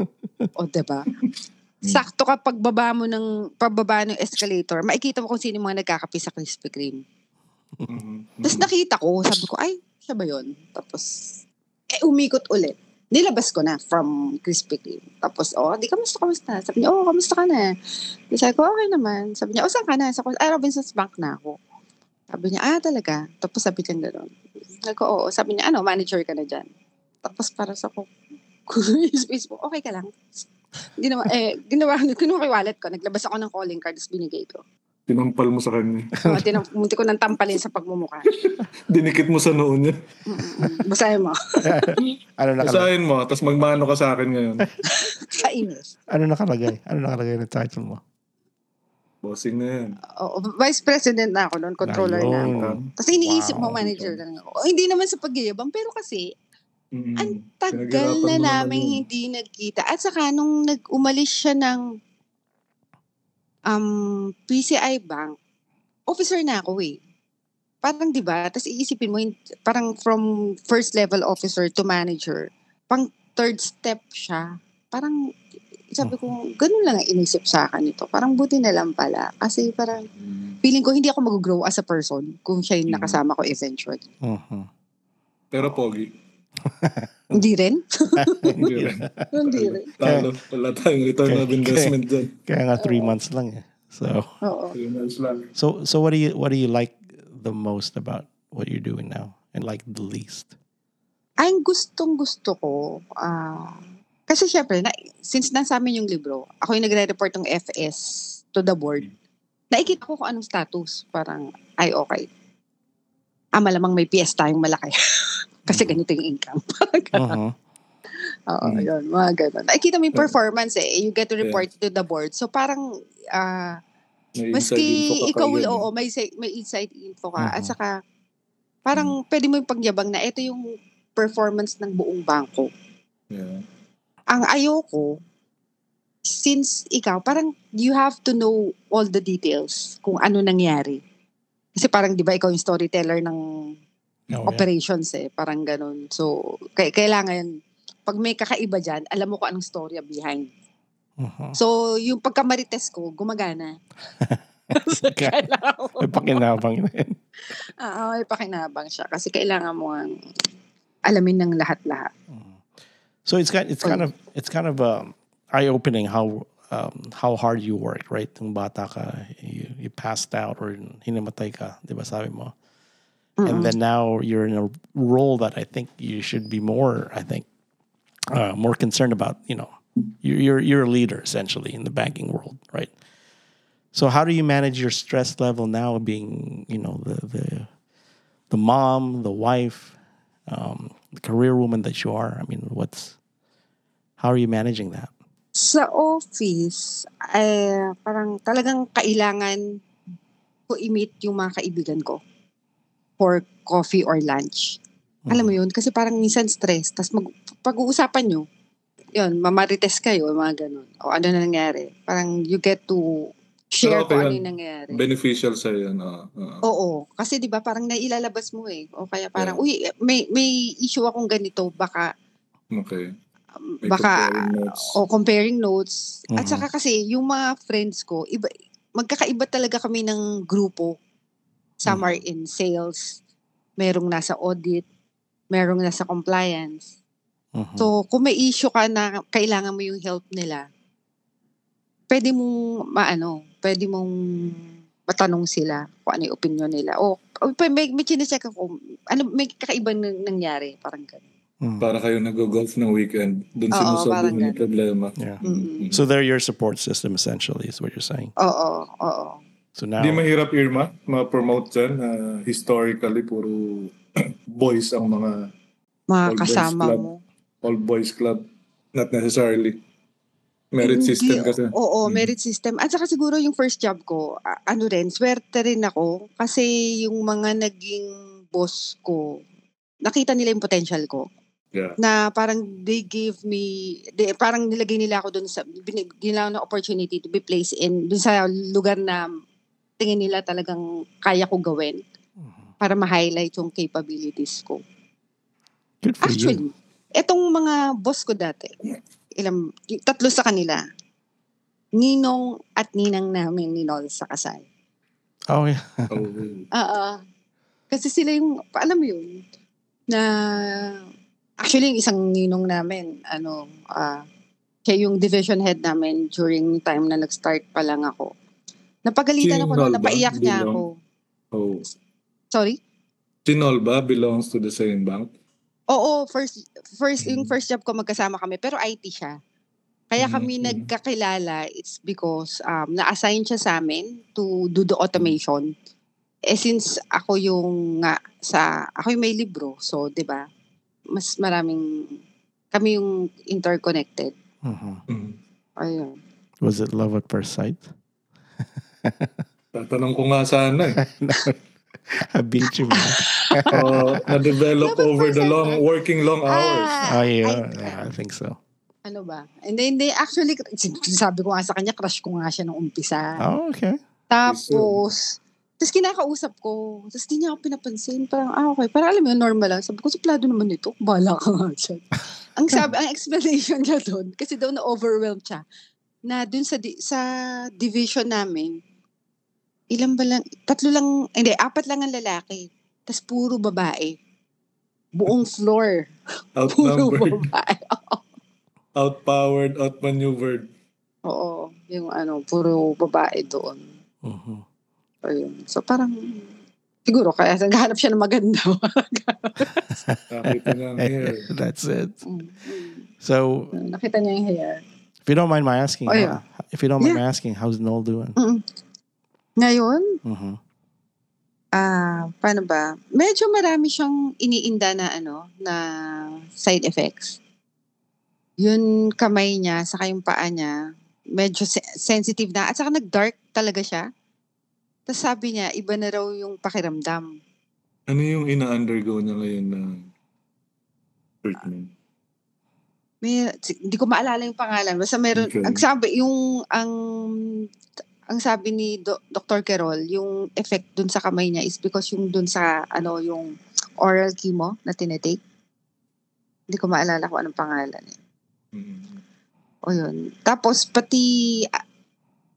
o diba? Sakto ka pagbaba mo ng, pababa ng escalator, makikita mo kung sino yung mga nagkakape sa Krispy Kreme. Mhm. Tapos nakita ko, sabi ko, ay, siya ba yun? Tapos, eh, umikot ulit. Nilabas ko na from Krispy Kreme. Tapos, oh, di, kamusta, kamusta? Sabi niya, oh, kamusta ka na? Di sabi ko, okay naman. Sabi niya, oh, saan ka na? Sabi ko, ah, Robinson's Bank na ako. Sabi niya, ah, talaga? Tapos sabi niya gano'n. Sabi ko, oo. Sabi niya, ano, manager ka na dyan. Tapos para sa ko, Facebook, okay ka lang. Ginawa, eh, ginawa, kinuha ko yung wallet ko. Naglabas ako ng calling card, tapos binigay ko. Tinampal mo sa kanya. Uh, tinam- munti ko nang tampalin sa pagmumukha. Dinikit mo sa noo niya. Mm-mm. Basahin mo. Ano nakalagay? Basahin mo, tapos magmano ka sa akin ngayon. Kainis. Ano nakalagay? Ano nakalagay ng title mo? Bossing na yan. Oo, vice president na ako noon, controller na ako. Ayun. Tapos iniisip Wow. mo, manager na lang ako. O, hindi naman sa pagyayabang, pero kasi, Mm. ang tagal na namin yun. hindi nagkita. At saka, nung nag-umalis siya ng um, PCI Bank, officer na ako eh. Parang di ba? Tapos iisipin mo, parang from first level officer to manager, pang third step siya. Parang, sabi ko, ganun lang ang inisip sa akin ito. Parang buti na lang pala. Kasi parang, feeling ko hindi ako mag-grow as a person kung siya yung nakasama ko eventually. Mhm. Pero pogi. Hindi rin? Hindi rin. hindi rin. Talo. Wala tayong return of Okay. investment dyan. Kaya nga three months lang eh. So, Oo. Three months lang. so, so what do you what do you like the most about what you're doing now, and like the least? Ang gustong gusto ko, ah, kasi syempre, na, since nasa amin yung libro, ako yung nagre-report ng FS to the board, nakikita ko kung anong status. Parang, ay okay. Ah, malamang may PS tayong malaki. kasi ganito yung income. Mhm. Oo, Mm. yun, mga ganun. Nakikita mo yung Yeah. performance eh. You get to report to the board. So parang, ah, May Maski ka ikaw, eh. oo, may, may inside info ka. At Mhm. saka, parang pwede mo yung pagyabang na ito yung performance ng buong bangko. Yeah. Ang ayoko, since ikaw, parang you have to know all the details kung ano nangyari. Kasi parang, di ba, ikaw yung storyteller ng Oh, yeah. operations eh. Parang ganun. So, kay- kailangan, pag may kakaiba dyan, alam mo kung anong story behind. Mhm. So, yung pagkamarites ko, gumagana. Kailangan May pakinabang na yun. Oo, may pakinabang siya kasi kailangan mo ang alamin ng lahat-lahat. So it's kind it's kind of it's kind of um, eye opening how um, how hard you worked, right? Nung bata ka, you, you passed out or hinamatay ka, di ba sabi mo? And then now you're in a role that I think you should be more, I think, uh, more concerned about. You know, you're, you're you're a leader essentially in the banking world, right? So how do you manage your stress level now, being you know the the the mom, the wife, um, the career woman that you are? I mean, what's how are you managing that? Sa office, eh, parang talagang kailangan ko i-meet yung mga kaibigan ko for coffee or lunch. Alam mo yun? Kasi parang minsan stress. Tapos mag, pag-uusapan nyo, yun, mamarites kayo, mga ganun. O ano na nangyari. Parang you get to share Pero okay kung ano yung nangyari. Beneficial sa yan. ah, ah. Oo. Kasi di ba parang nailalabas mo eh. O kaya parang, Yeah. uy, may, may issue akong ganito. Baka, Okay. um, May baka, comparing notes. o comparing notes. At Mhm. saka kasi, yung mga friends ko, iba, magkakaiba talaga kami ng grupo. Some Mhm. are in sales, merong nasa audit, merong nasa compliance. Mhm. So, kung may issue ka na kailangan mo yung help nila, pwede mong, maano, pwede mong matanong sila kung ano yung opinion nila. O, o may, may chinecheck ako, ano, may kakaibang nang- nangyari, parang gano'n. Mhm. Para kayo nag-golf ng weekend. Doon Oo, parang mo yung ganun. problema. Yeah. Mm-mm. So they're your support system essentially, is what you're saying. Oo, oo. So now, Hindi mahirap, Irma, ma-promote dyan na historically puro boys ang mga Mga All boys kasama club. mo. all boys club. Not necessarily. Merit Hindi, system kasi. Oo, Mm. merit system. At saka siguro yung first job ko, ano rin, swerte rin ako. Kasi yung mga naging boss ko, nakita nila yung potential ko. Yeah. Na parang they gave me, they, parang nilagay nila ako dun sa, binigyan ng opportunity to be placed in, dun sa lugar na tingin nila talagang kaya ko gawin Mhm. para ma-highlight yung capabilities ko. Good for you. Actually, etong mga boss ko dati, ilang, tatlo sa kanila, ninong at ninang namin ni Nol sa kasal. Oh, yeah. Oh, Ah, ah. kasi sila yung, alam mo yun, na, actually, yung isang ninong namin, ano, ah, siya yung division head namin during time na nag-start pa lang ako. Napagalitan Si ako noon, napaiyak niya ako. oh. Sorry? Sinol ba belongs to the same bank? Oo, first first yung Mm. first job ko magkasama kami pero IT siya. Kaya kami Mm. nagkakilala it's because um na-assign siya sa amin to do the automation. Eh since ako yung nga sa ako yung may libro, so 'di ba? Mas maraming kami yung interconnected. Mhm. Mm. Ayun. Was it love at first sight? Tatanong ko nga sana eh. You, man. Uh, na-develop over the long, ah. working long hours. Ah, Oh, yeah. I- yeah, I think so. ano ba? And then they actually sabi ko nga sa kanya crush ko nga siya nung umpisa. Oh, okay. Tapos, tapos kinakausap ko. Tapos di niya ako pinapansin. Parang, ah, okay. Parang alam mo normal lang. Sabi ko, suplado naman ito. Bala ka nga dyan. ang sabi, ang explanation niya doon, kasi daw na-overwhelmed siya, na doon sa, di- sa division namin, ilan ba lang, tatlo lang, hindi, apat lang ang lalaki. Tapos puro babae. Buong floor. Puro babae. outpowered, outmaneuvered. Oo. Yung ano, puro babae doon. Mhm. Ayun. So parang, siguro, kaya naghahanap siya ng maganda. Nakita niya ang hair. That's it. Mm, mm. So, Nakita niya yung hair. if you don't mind my asking, Oh, yeah. if you don't mind my asking, how's Noel doing? Mm. Ngayon, Mhm. ah, paano ba? Medyo marami siyang iniinda na ano, na side effects. Yun kamay niya, saka yung paa niya, medyo se- sensitive na. At saka nag-dark talaga siya. Tapos sabi niya, iba na raw yung pakiramdam. Ano yung ina-undergo niya ngayon na treatment? May, hindi ko maalala yung pangalan. Basta meron, Okay. ang sabi, yung, ang, ang sabi ni Do- Dr. Carol, yung effect dun sa kamay niya is because yung dun sa, ano, yung oral chemo na tinitake. Hindi ko maalala kung anong pangalan eh. Mm. O yun. Tapos, pati, ah,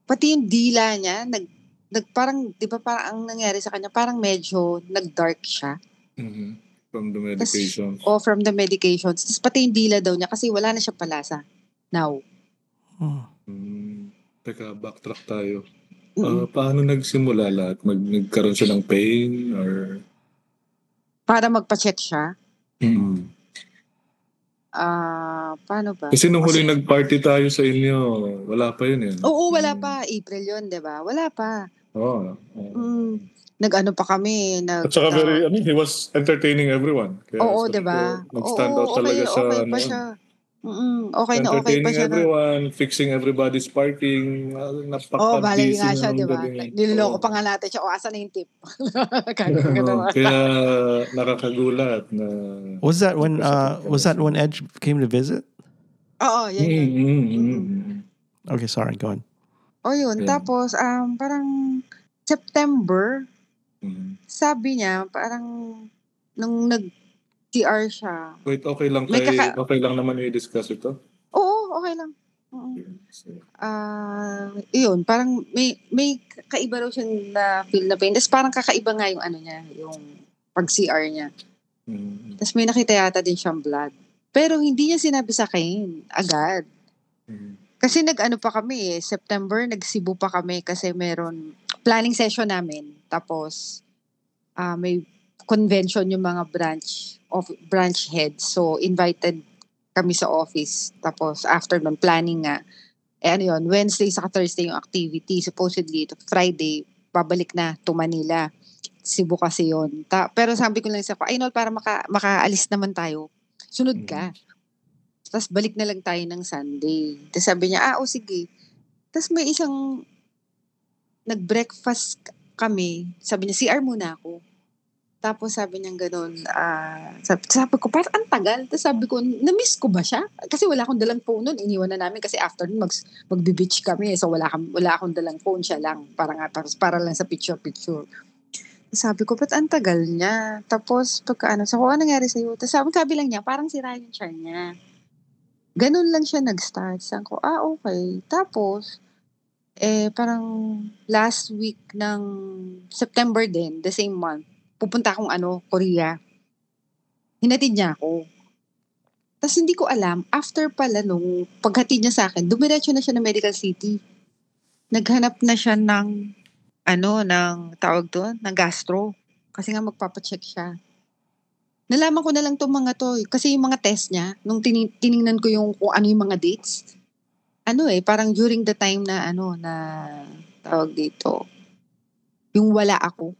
pati yung dila niya, nag, nag parang, di ba parang ang nangyari sa kanya, parang medyo nag-dark siya. Mhm. From the medication. O from the medications. Tapos pati yung dila daw niya kasi wala na siya palasa. Now. Hmm. Teka, backtrack tayo. Mm-mm. Ah, paano nagsimula lahat? Mag nagkaroon siya ng pain or... para magpa-check siya. Mm. Ah, paano ba? Kasi nung huli Kasi- nag-party tayo sa inyo, wala pa yun eh. Oo, wala Mm. pa. April yun, di ba? Wala pa. Oo. oo. Mm. Nag-ano pa kami. Nag, At saka very, I mean, he was entertaining everyone. Kaya Oo, di ba? Nag-stand Oo, out talaga okay, sa okay ano. pa siya. Mm-mm, okay na okay pa entertaining siya. Na, everyone, fixing everybody's parking. Uh, Oo, oh, balay nga na siya, di ba? gabi. Niloloko Oo. pa nga natin siya. O, asan na yung tip? Kaya, ganun. Kaya nakakagulat na... Was that when uh was that when Edge came to visit? Oo, yan yun. Mm, mm, mm, mm. Okay, sorry, go on. O yun, Yeah. tapos um, parang September, Mm. sabi niya, parang nung nag-TR siya. Wait, okay lang May kay, kaka- okay lang naman i-discuss ito? Oo, okay lang. Oo. Ah, iyon, parang may may kaiba raw siyang na feel na pain. Tapos parang kakaiba nga yung ano niya, yung pag CR niya. Mm, Tapos may nakita yata din siyang blood. Pero hindi niya sinabi sa akin agad. mm, Kasi nag-ano pa kami eh, September, nagsibu pa kami kasi meron planning session namin. Tapos ah, may convention yung mga branch of branch heads. So invited kami sa office. Tapos after nun, planning nga. Eh ano yun, Wednesday sa Thursday yung activity. Supposedly, Friday, babalik na to Manila. Cebu kasi yun. Ta- pero sabi ko lang sa ko, ay no, para maka, makaalis naman tayo. Sunod ka. Tapos balik na lang tayo ng Sunday. Tapos sabi niya, ah, o sige. Tapos may isang nag-breakfast kami. Sabi niya, CR muna ako. Tapos sabi niya gano'n, ah, sabi, sabi ko, parang ang tagal. Tapos sabi ko, na-miss ko ba siya? Kasi wala akong dalang phone nun. Iniwan na namin kasi after nun, mag, magbe-beach kami. So wala, wala akong dalang phone siya lang. Para nga, para, para lang sa picture-picture. Sabi ko, ba't ang tagal niya? Tapos, pagka ano, sabi ko, ano nangyari sa'yo? Tapos sabi, sabi lang niya, parang sira yung chair niya. Ganun lang siya nag-start. Sabi ko, ah, okay. Tapos, eh, parang last week ng September din, the same month, pupunta akong ano, Korea. Hinatid niya ako. Tapos hindi ko alam, after pala nung paghatid niya sa akin, dumiretso na siya ng Medical City. Naghanap na siya ng, ano, ng tawag doon, ng gastro. Kasi nga magpapacheck siya. Nalaman ko na lang itong mga to. eh. Kasi yung mga test niya, nung tini- tiningnan ko yung kung ano yung mga dates, ano eh, parang during the time na ano, na tawag dito, yung wala ako.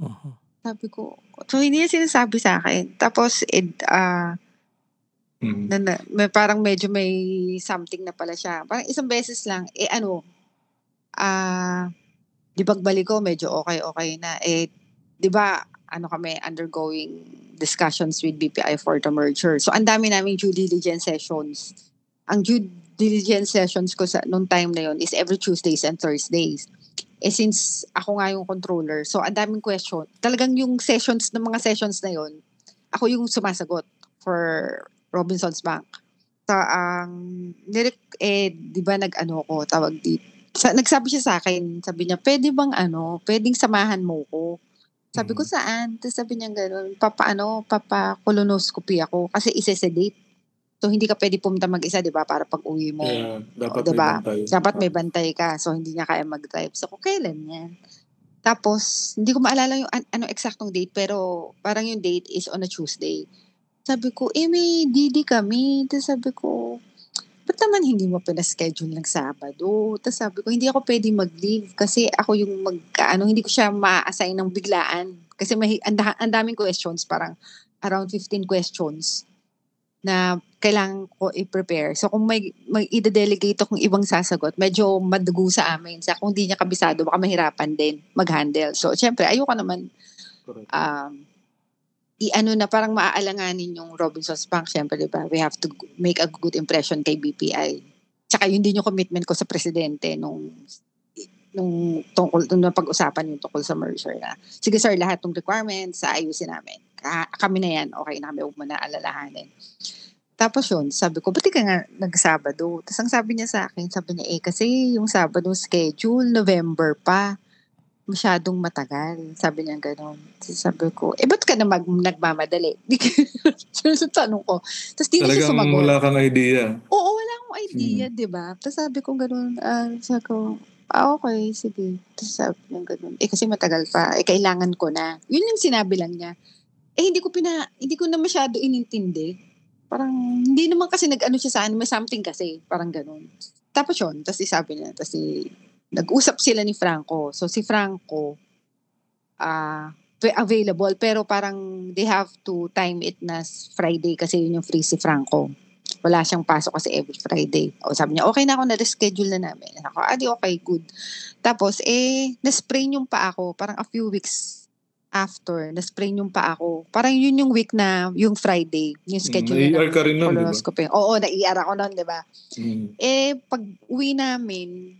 Mhm. Sabi ko, so hindi niya sinasabi sa akin. Tapos, ed, ah, Mm. na, na, may, parang medyo may something na pala siya. Parang isang beses lang, eh ano, ah, di pagbalik ko, medyo okay-okay na. Eh, di ba, ano kami, undergoing discussions with BPI for the merger. So, ang dami namin due diligence sessions. Ang due diligence sessions ko sa nung time na yon is every Tuesdays and Thursdays. Eh since ako nga yung controller, so ang daming question. Talagang yung sessions ng mga sessions na yon, ako yung sumasagot for Robinson's Bank. So, ang nirek- eh, di ba nag-ano ko, tawag dito. Sa, nagsabi siya sa akin, sabi niya, pwede bang ano, pwedeng samahan mo ko. Sabi ko, Mhm. saan? Tapos sabi niya gano'n, papa ano, papa colonoscopy ako kasi isesedate. So, hindi ka pwede pumunta mag-isa, di ba, para pag uwi mo. Yeah, dapat diba? may bantay. Dapat may bantay ka. So, hindi niya kaya mag-drive. So, kung kailan yan? Tapos, hindi ko maalala yung an- ano eksaktong date, pero parang yung date is on a Tuesday. Sabi ko, eh, may DD kami. Tapos sabi ko, ba't naman hindi mo pinaschedule ng Sabado? Tapos sabi ko, hindi ako pwede mag-leave kasi ako yung mag, ano, hindi ko siya ma-assign ng biglaan. Kasi may, ang, ang daming questions, parang around 15 questions na kailangan ko i-prepare. So kung may, may i-delegate akong ibang sasagot, medyo madugo sa amin. Sa kung di niya kabisado, baka mahirapan din mag-handle. So syempre, ayoko naman Correct. um, i-ano na parang maaalanganin yung Robinson's Bank. Syempre, di ba? We have to make a good impression kay BPI. Tsaka yun din yung commitment ko sa presidente nung nung tungkol nung napag-usapan yung tungkol sa merger na sige sir lahat ng requirements sa ayusin namin Ka- kami na yan okay na kami huwag mo na alalahanin tapos yun sabi ko ba't ka nga nagsabado tapos ang sabi niya sa akin sabi niya eh kasi yung Sabado schedule November pa masyadong matagal. Sabi niya gano'n. So, sabi ko, eh ba't ka na mag- nagmamadali? So, tanong ko. Tapos di na siya Talagang sumagot. wala kang idea. Oo, wala akong idea, di ba? Tapos sabi ko gano'n, ah, sabi ko, ah, okay, sige. Tapos sabi niya gano'n, eh kasi matagal pa, eh kailangan ko na. Yun yung sinabi lang niya. Eh hindi ko pina, hindi ko na masyado inintindi. Parang, hindi naman kasi nag-ano siya sa akin, may something kasi, parang gano'n. Tapos yun, tapos isabi niya, tapos si, nag-usap sila ni Franco. So si Franco, ah, pe- available, pero parang they have to time it na Friday kasi yun yung free si Franco wala siyang pasok kasi every Friday. O sabi niya, okay na ako, na-reschedule na namin. Ako, ah, di okay, good. Tapos, eh, na-sprain yung pa ako, parang a few weeks after, na-sprain yung pa ako. Parang yun yung week na, yung Friday, yung schedule Mm, na AR ka rin nun, di ba? Oo, na-ER ako nun, di ba? Mm. Eh, pag uwi namin,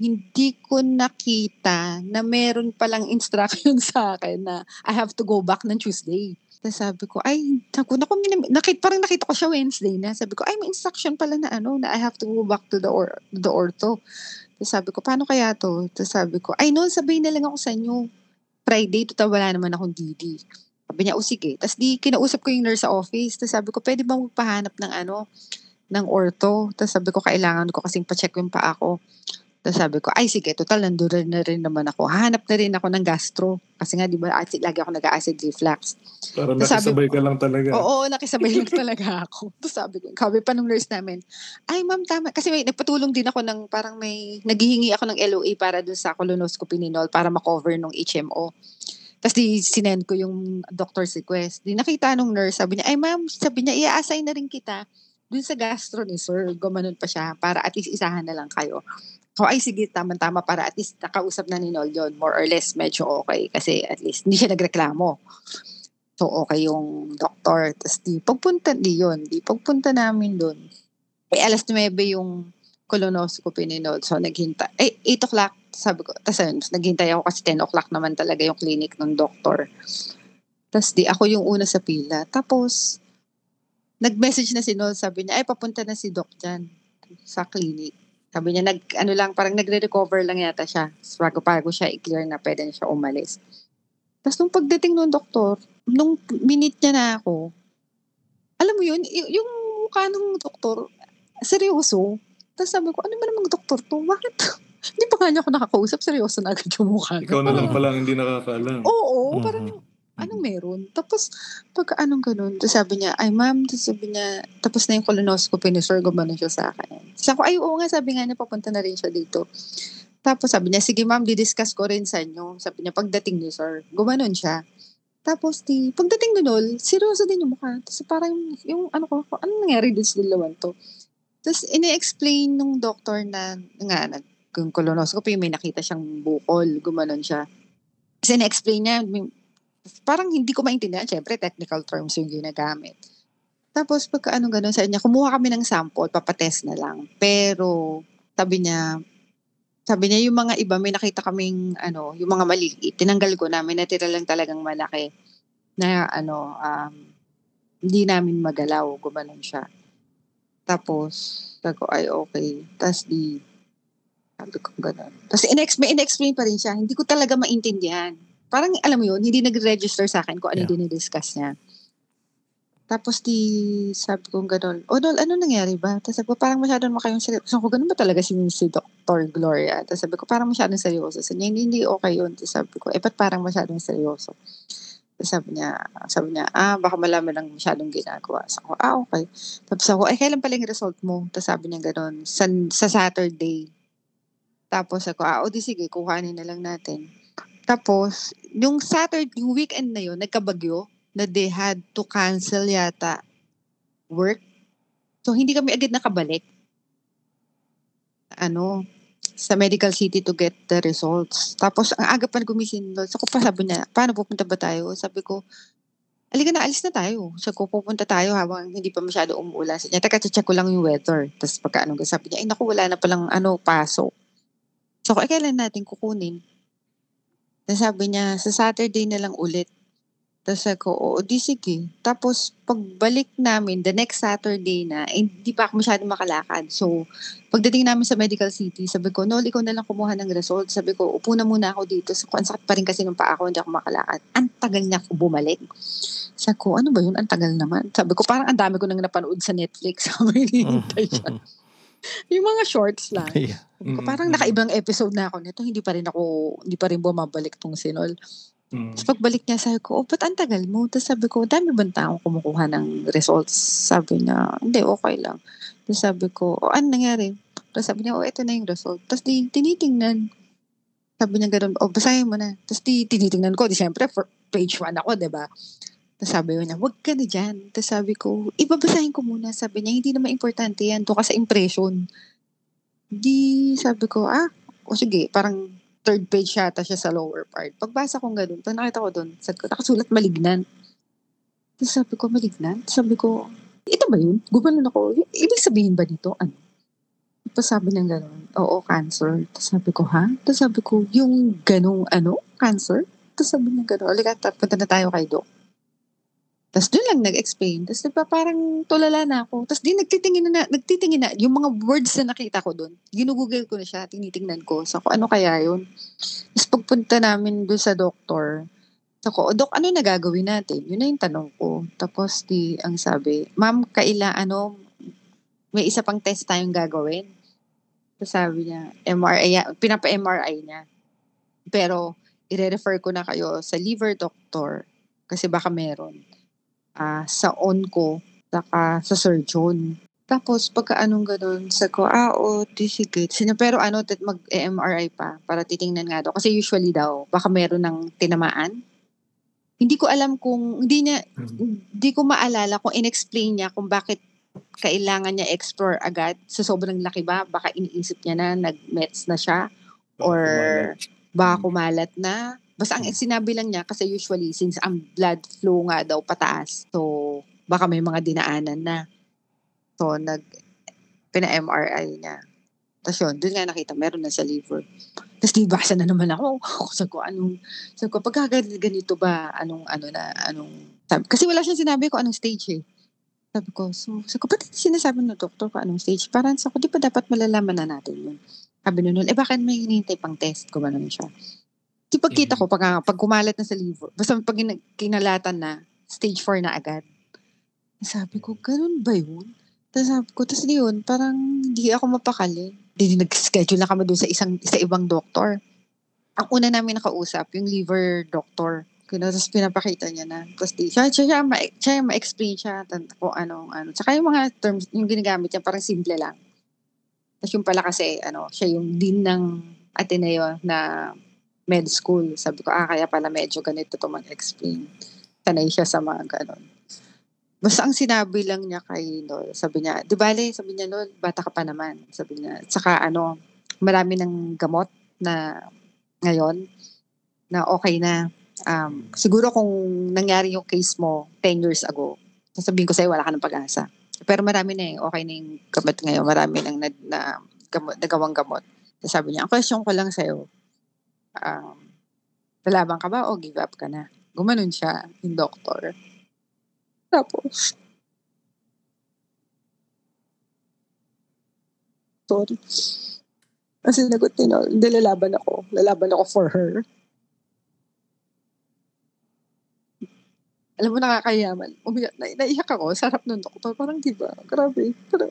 hindi ko nakita na meron palang instruction sa akin na I have to go back ng Tuesday. Tapos sabi ko, ay, naku, naku, nakit, parang nakita ko siya Wednesday na. Sabi ko, ay, may instruction pala na ano, na I have to go back to the, or, the ortho. Tapos sabi ko, paano kaya to? Tapos sabi ko, ay, no, sabihin na lang ako sa inyo. Friday, total wala naman akong DD. Sabi niya, o sige. Tapos di, kinausap ko yung nurse sa office. Tapos sabi ko, pwede bang magpahanap ng ano, ng ortho. Tapos sabi ko, kailangan ko kasing pa-check yung pa ako. Tapos sabi ko, ay sige, total, nandun na rin naman ako. Hahanap na rin ako ng gastro. Kasi nga, di ba, acid, lagi ako nag-acid reflux. Para Tapos sabi nakisabay ka lang talaga. Oo, nakisabay lang talaga ako. Tapos sabi ko, sabi pa nung nurse namin, ay ma'am, tama. Kasi may, nagpatulong din ako ng, parang may, naghihingi ako ng LOA para dun sa colonoscopy ni Nol para makover nung HMO. Tapos di sinend ko yung doctor's request. Di nakita nung nurse, sabi niya, ay ma'am, sabi niya, i-assign na rin kita dun sa gastro ni sir, gumanon pa siya para at least isahan na lang kayo. So, ay sige, tama-tama para at least nakausap na ni Nol yun. More or less, medyo okay. Kasi at least hindi siya nagreklamo. So, okay yung doktor. Tapos di, pagpunta, di yun. Di, pagpunta namin doon. Eh, alas 9 yung colonoscopy ni Nol. So, naghintay. Eh, 8 o'clock, sabi ko. Tapos, ayun, naghintay ako kasi 10 o'clock naman talaga yung clinic ng doktor. Tapos, di, ako yung una sa pila. Tapos, nag-message na si Nol. Sabi niya, ay, papunta na si Doc dyan sa clinic. Sabi niya, nag, ano lang, parang nagre-recover lang yata siya. Bago, bago siya i-clear na pwede na siya umalis. Tapos nung pagdating ng doktor, nung minute niya na ako, alam mo yun, y- yung mukha ng doktor, seryoso. Tapos sabi ko, ano ba namang doktor to? Bakit? Hindi pa nga niya ako nakakausap, seryoso na agad yung mukha. Ikaw na lang pala hindi nakakaalam. Oo, Mhm. parang anong meron? Tapos, pag anong ganun, tapos sabi niya, ay ma'am, tapos sabi niya, tapos na yung colonoscopy ni sir, gumano siya sa akin. Sabi ko, ay oo nga, sabi nga niya, papunta na rin siya dito. Tapos sabi niya, sige ma'am, didiscuss ko rin sa inyo. Sabi niya, pagdating ni sir, gumanon siya. Tapos, di, pagdating ni Nol, seryoso din yung mukha. Tapos parang, yung ano ko, ano nangyari din sa dalawan to? Tapos, ine-explain nung doctor na, nga, nag, kung colonoscopy, may nakita siyang bukol, gumanon siya. Kasi ine-explain niya, parang hindi ko maintindihan. Siyempre, technical terms yung ginagamit. Tapos, pagka ano gano'n sa niya, kumuha kami ng sample, papatest na lang. Pero, sabi niya, sabi niya, yung mga iba, may nakita kaming, ano, yung mga maliit, tinanggal ko namin, natira lang talagang malaki na, ano, um, hindi namin magalaw, gumanon siya. Tapos, sabi ko, ay, okay. Tapos, di, sabi ko, gano'n. Tapos, in- may in-explain pa rin siya. Hindi ko talaga maintindihan. Parang, alam mo yun, hindi nag-register sa akin kung ano Yeah. dinidiscuss niya. Tapos di, sabi ko gano'n, o Dol, ano nangyari ba? Tapos sabi ko, parang masyadong makayong seryoso. Sabi ko, ganun ba talaga si, si Dr. Gloria? Tapos sabi ko, parang masyadong seryoso. Sabi niya, hindi, hindi okay yun. Tapos sabi ko, eh, ba't parang masyadong seryoso? Tapos sabi niya, sabi niya, ah, baka malaman lang masyadong ginagawa. Sabi ko, ah, okay. Tapos ako, eh, kailan pala yung result mo? Tapos sabi niya gano'n, sa, sa Saturday. Tapos ako, ah, o di sige, kuhanin na lang natin. Tapos, yung Saturday, yung weekend na yun, nagkabagyo na they had to cancel yata work. So, hindi kami agad nakabalik. Ano, sa medical city to get the results. Tapos, ang aga pa gumising doon. So, ko pa sabi niya, paano pupunta ba tayo? Sabi ko, alika na, alis na tayo. Sabi ko, pupunta tayo habang hindi pa masyado umuulan. Sabi niya, teka, check ko lang yung weather. Tapos pagka ano, sabi niya, ay naku, wala na palang ano, pasok. So, ay kailan natin kukunin? Tapos sabi niya, sa Saturday na lang ulit. Tapos ako, oo, di sige. Tapos, pagbalik namin, the next Saturday na, eh, hindi pa ako masyadong makalakad. So, pagdating namin sa medical city, sabi ko, Nol, ikaw na lang kumuha ng result. Sabi ko, upo na muna ako dito. So, ang sakit pa rin kasi ng paa ko, hindi ako makalakad. Ang tagal niya ako bumalik. Sabi ko, ano ba yun? Ang tagal naman. Sabi ko, parang ang dami ko nang napanood sa Netflix. Sabi, hinihintay siya. Yung mga shorts lang. Yeah. Ko, Parang nakaibang episode na ako nito. Hindi pa rin ako, hindi pa rin bumabalik tong sinol. Mm. Tapos pagbalik niya, sabi ko, oh, ba't ang tagal mo? Tapos sabi ko, dami bang taong kumukuha ng results? Sabi niya, hindi, okay lang. Tapos sabi ko, oh, ano nangyari? Tapos sabi niya, oh, ito na yung result. Tapos di, tinitingnan. Sabi niya gano'n, oh, basahin mo na. Tapos di, tinitingnan ko. Di syempre, for page 1 ako, di ba? Tapos sabi niya, wag ka na dyan. Tapos sabi ko, ibabasahin ko muna. Sabi niya, hindi naman importante yan. Doon ka sa impression. Di, sabi ko, ah, o sige, parang third page yata siya sa lower part. Pagbasa ko ganun, pag nakita ko doon, sabi ko, nakasulat malignan. Tapos sabi ko, malignan? Sabi ko, ito ba yun? Gumanon ako. Ibig sabihin ba nito? Ano? Tapos sabi niya gano'n, oo, cancer. Tapos sabi ko, ha? Tapos sabi ko, yung ganong ano, cancer? Tapos sabi niya gano'n, alika, ta- punta na tayo kay Doc. Tapos doon lang nag-explain. Tapos diba, parang tulala na ako. Tapos di nagtitingin na, nagtitingin na, yung mga words na nakita ko doon, ginugugel ko na siya, tinitingnan ko. So, ano kaya yun? Tapos pagpunta namin doon sa doktor, so ko, Dok, ano na gagawin natin? Yun na yung tanong ko. Tapos di, ang sabi, Ma'am, kaila, ano, may isa pang test tayong gagawin. Tapos sabi niya, MRI, pinapa-MRI niya. Pero, i-refer ko na kayo sa liver doctor kasi baka meron. Ah, sa onco, saka sa surgeon. Tapos, pagka anong ganun, sa ko, ah, o, di sige. Sino, pero ano, mag-MRI pa para titingnan nga daw. Kasi usually daw, baka meron ng tinamaan. Hindi ko alam kung, hindi niya, Mm. hindi ko maalala kung in-explain niya kung bakit kailangan niya explore agad. Sa sobrang laki ba, baka iniisip niya na, nag-mets na siya, or baka kumalat na. Basta ang sinabi lang niya, kasi usually, since ang blood flow nga daw pataas, so baka may mga dinaanan na. So, nag, pina-MRI niya. Tapos yun, doon nga nakita, meron na sa liver. Tapos di basa na naman ako. Sabi ko, anong, sabi ko, pagka ganito ba, anong, ano na, anong, sabi, kasi wala siyang sinabi ko anong stage eh. Sabi ko, so, sabi ko, ba't sinasabi ng doktor ko anong stage? Parang sa ko, di pa dapat malalaman na natin yun. Sabi nun, eh bakit may hinihintay pang test ko ba naman siya? Di pagkita ko, pag, pag kumalat na sa liver, basta pag kinalatan na, stage 4 na agad. Sabi ko, ganun ba yun? Tapos sabi ko, tapos yun, parang hindi ako mapakali. Hindi nag-schedule na kami doon sa isang sa ibang doktor. Ang una namin nakausap, yung liver doctor. Kaya tapos pinapakita niya na. Tapos di, siya, siya, siya, ma, siya ma-explain siya kung ano, ano. Tsaka yung mga terms, yung ginagamit niya, parang simple lang. Tapos yung pala kasi, ano, siya yung dean ng Ateneo na med school. Sabi ko, ah, kaya pala medyo ganito to mag-explain. Sanay siya sa mga ganon. Basta ang sinabi lang niya kay Nol, sabi niya, di bale, sabi niya, Nol, bata ka pa naman. Sabi niya, saka ano, marami ng gamot na ngayon na okay na. Um, siguro kung nangyari yung case mo 10 years ago, sasabihin ko sa'yo, wala ka ng pag-asa. Pero marami na eh, okay na yung gamot ngayon. Marami nang na, na, gamot, nagawang gamot. sabi niya, ang question ko lang sa'yo, um, lalaban ka ba o give up ka na? Gumanon siya, yung doktor. Tapos, sorry. Ang sinagot ni Nol, hindi lalaban ako. Lalaban ako for her. Alam mo, nakakayaman. Umiyak, na, naiyak ako. Sarap ng doktor. Parang diba? Grabe. Parang,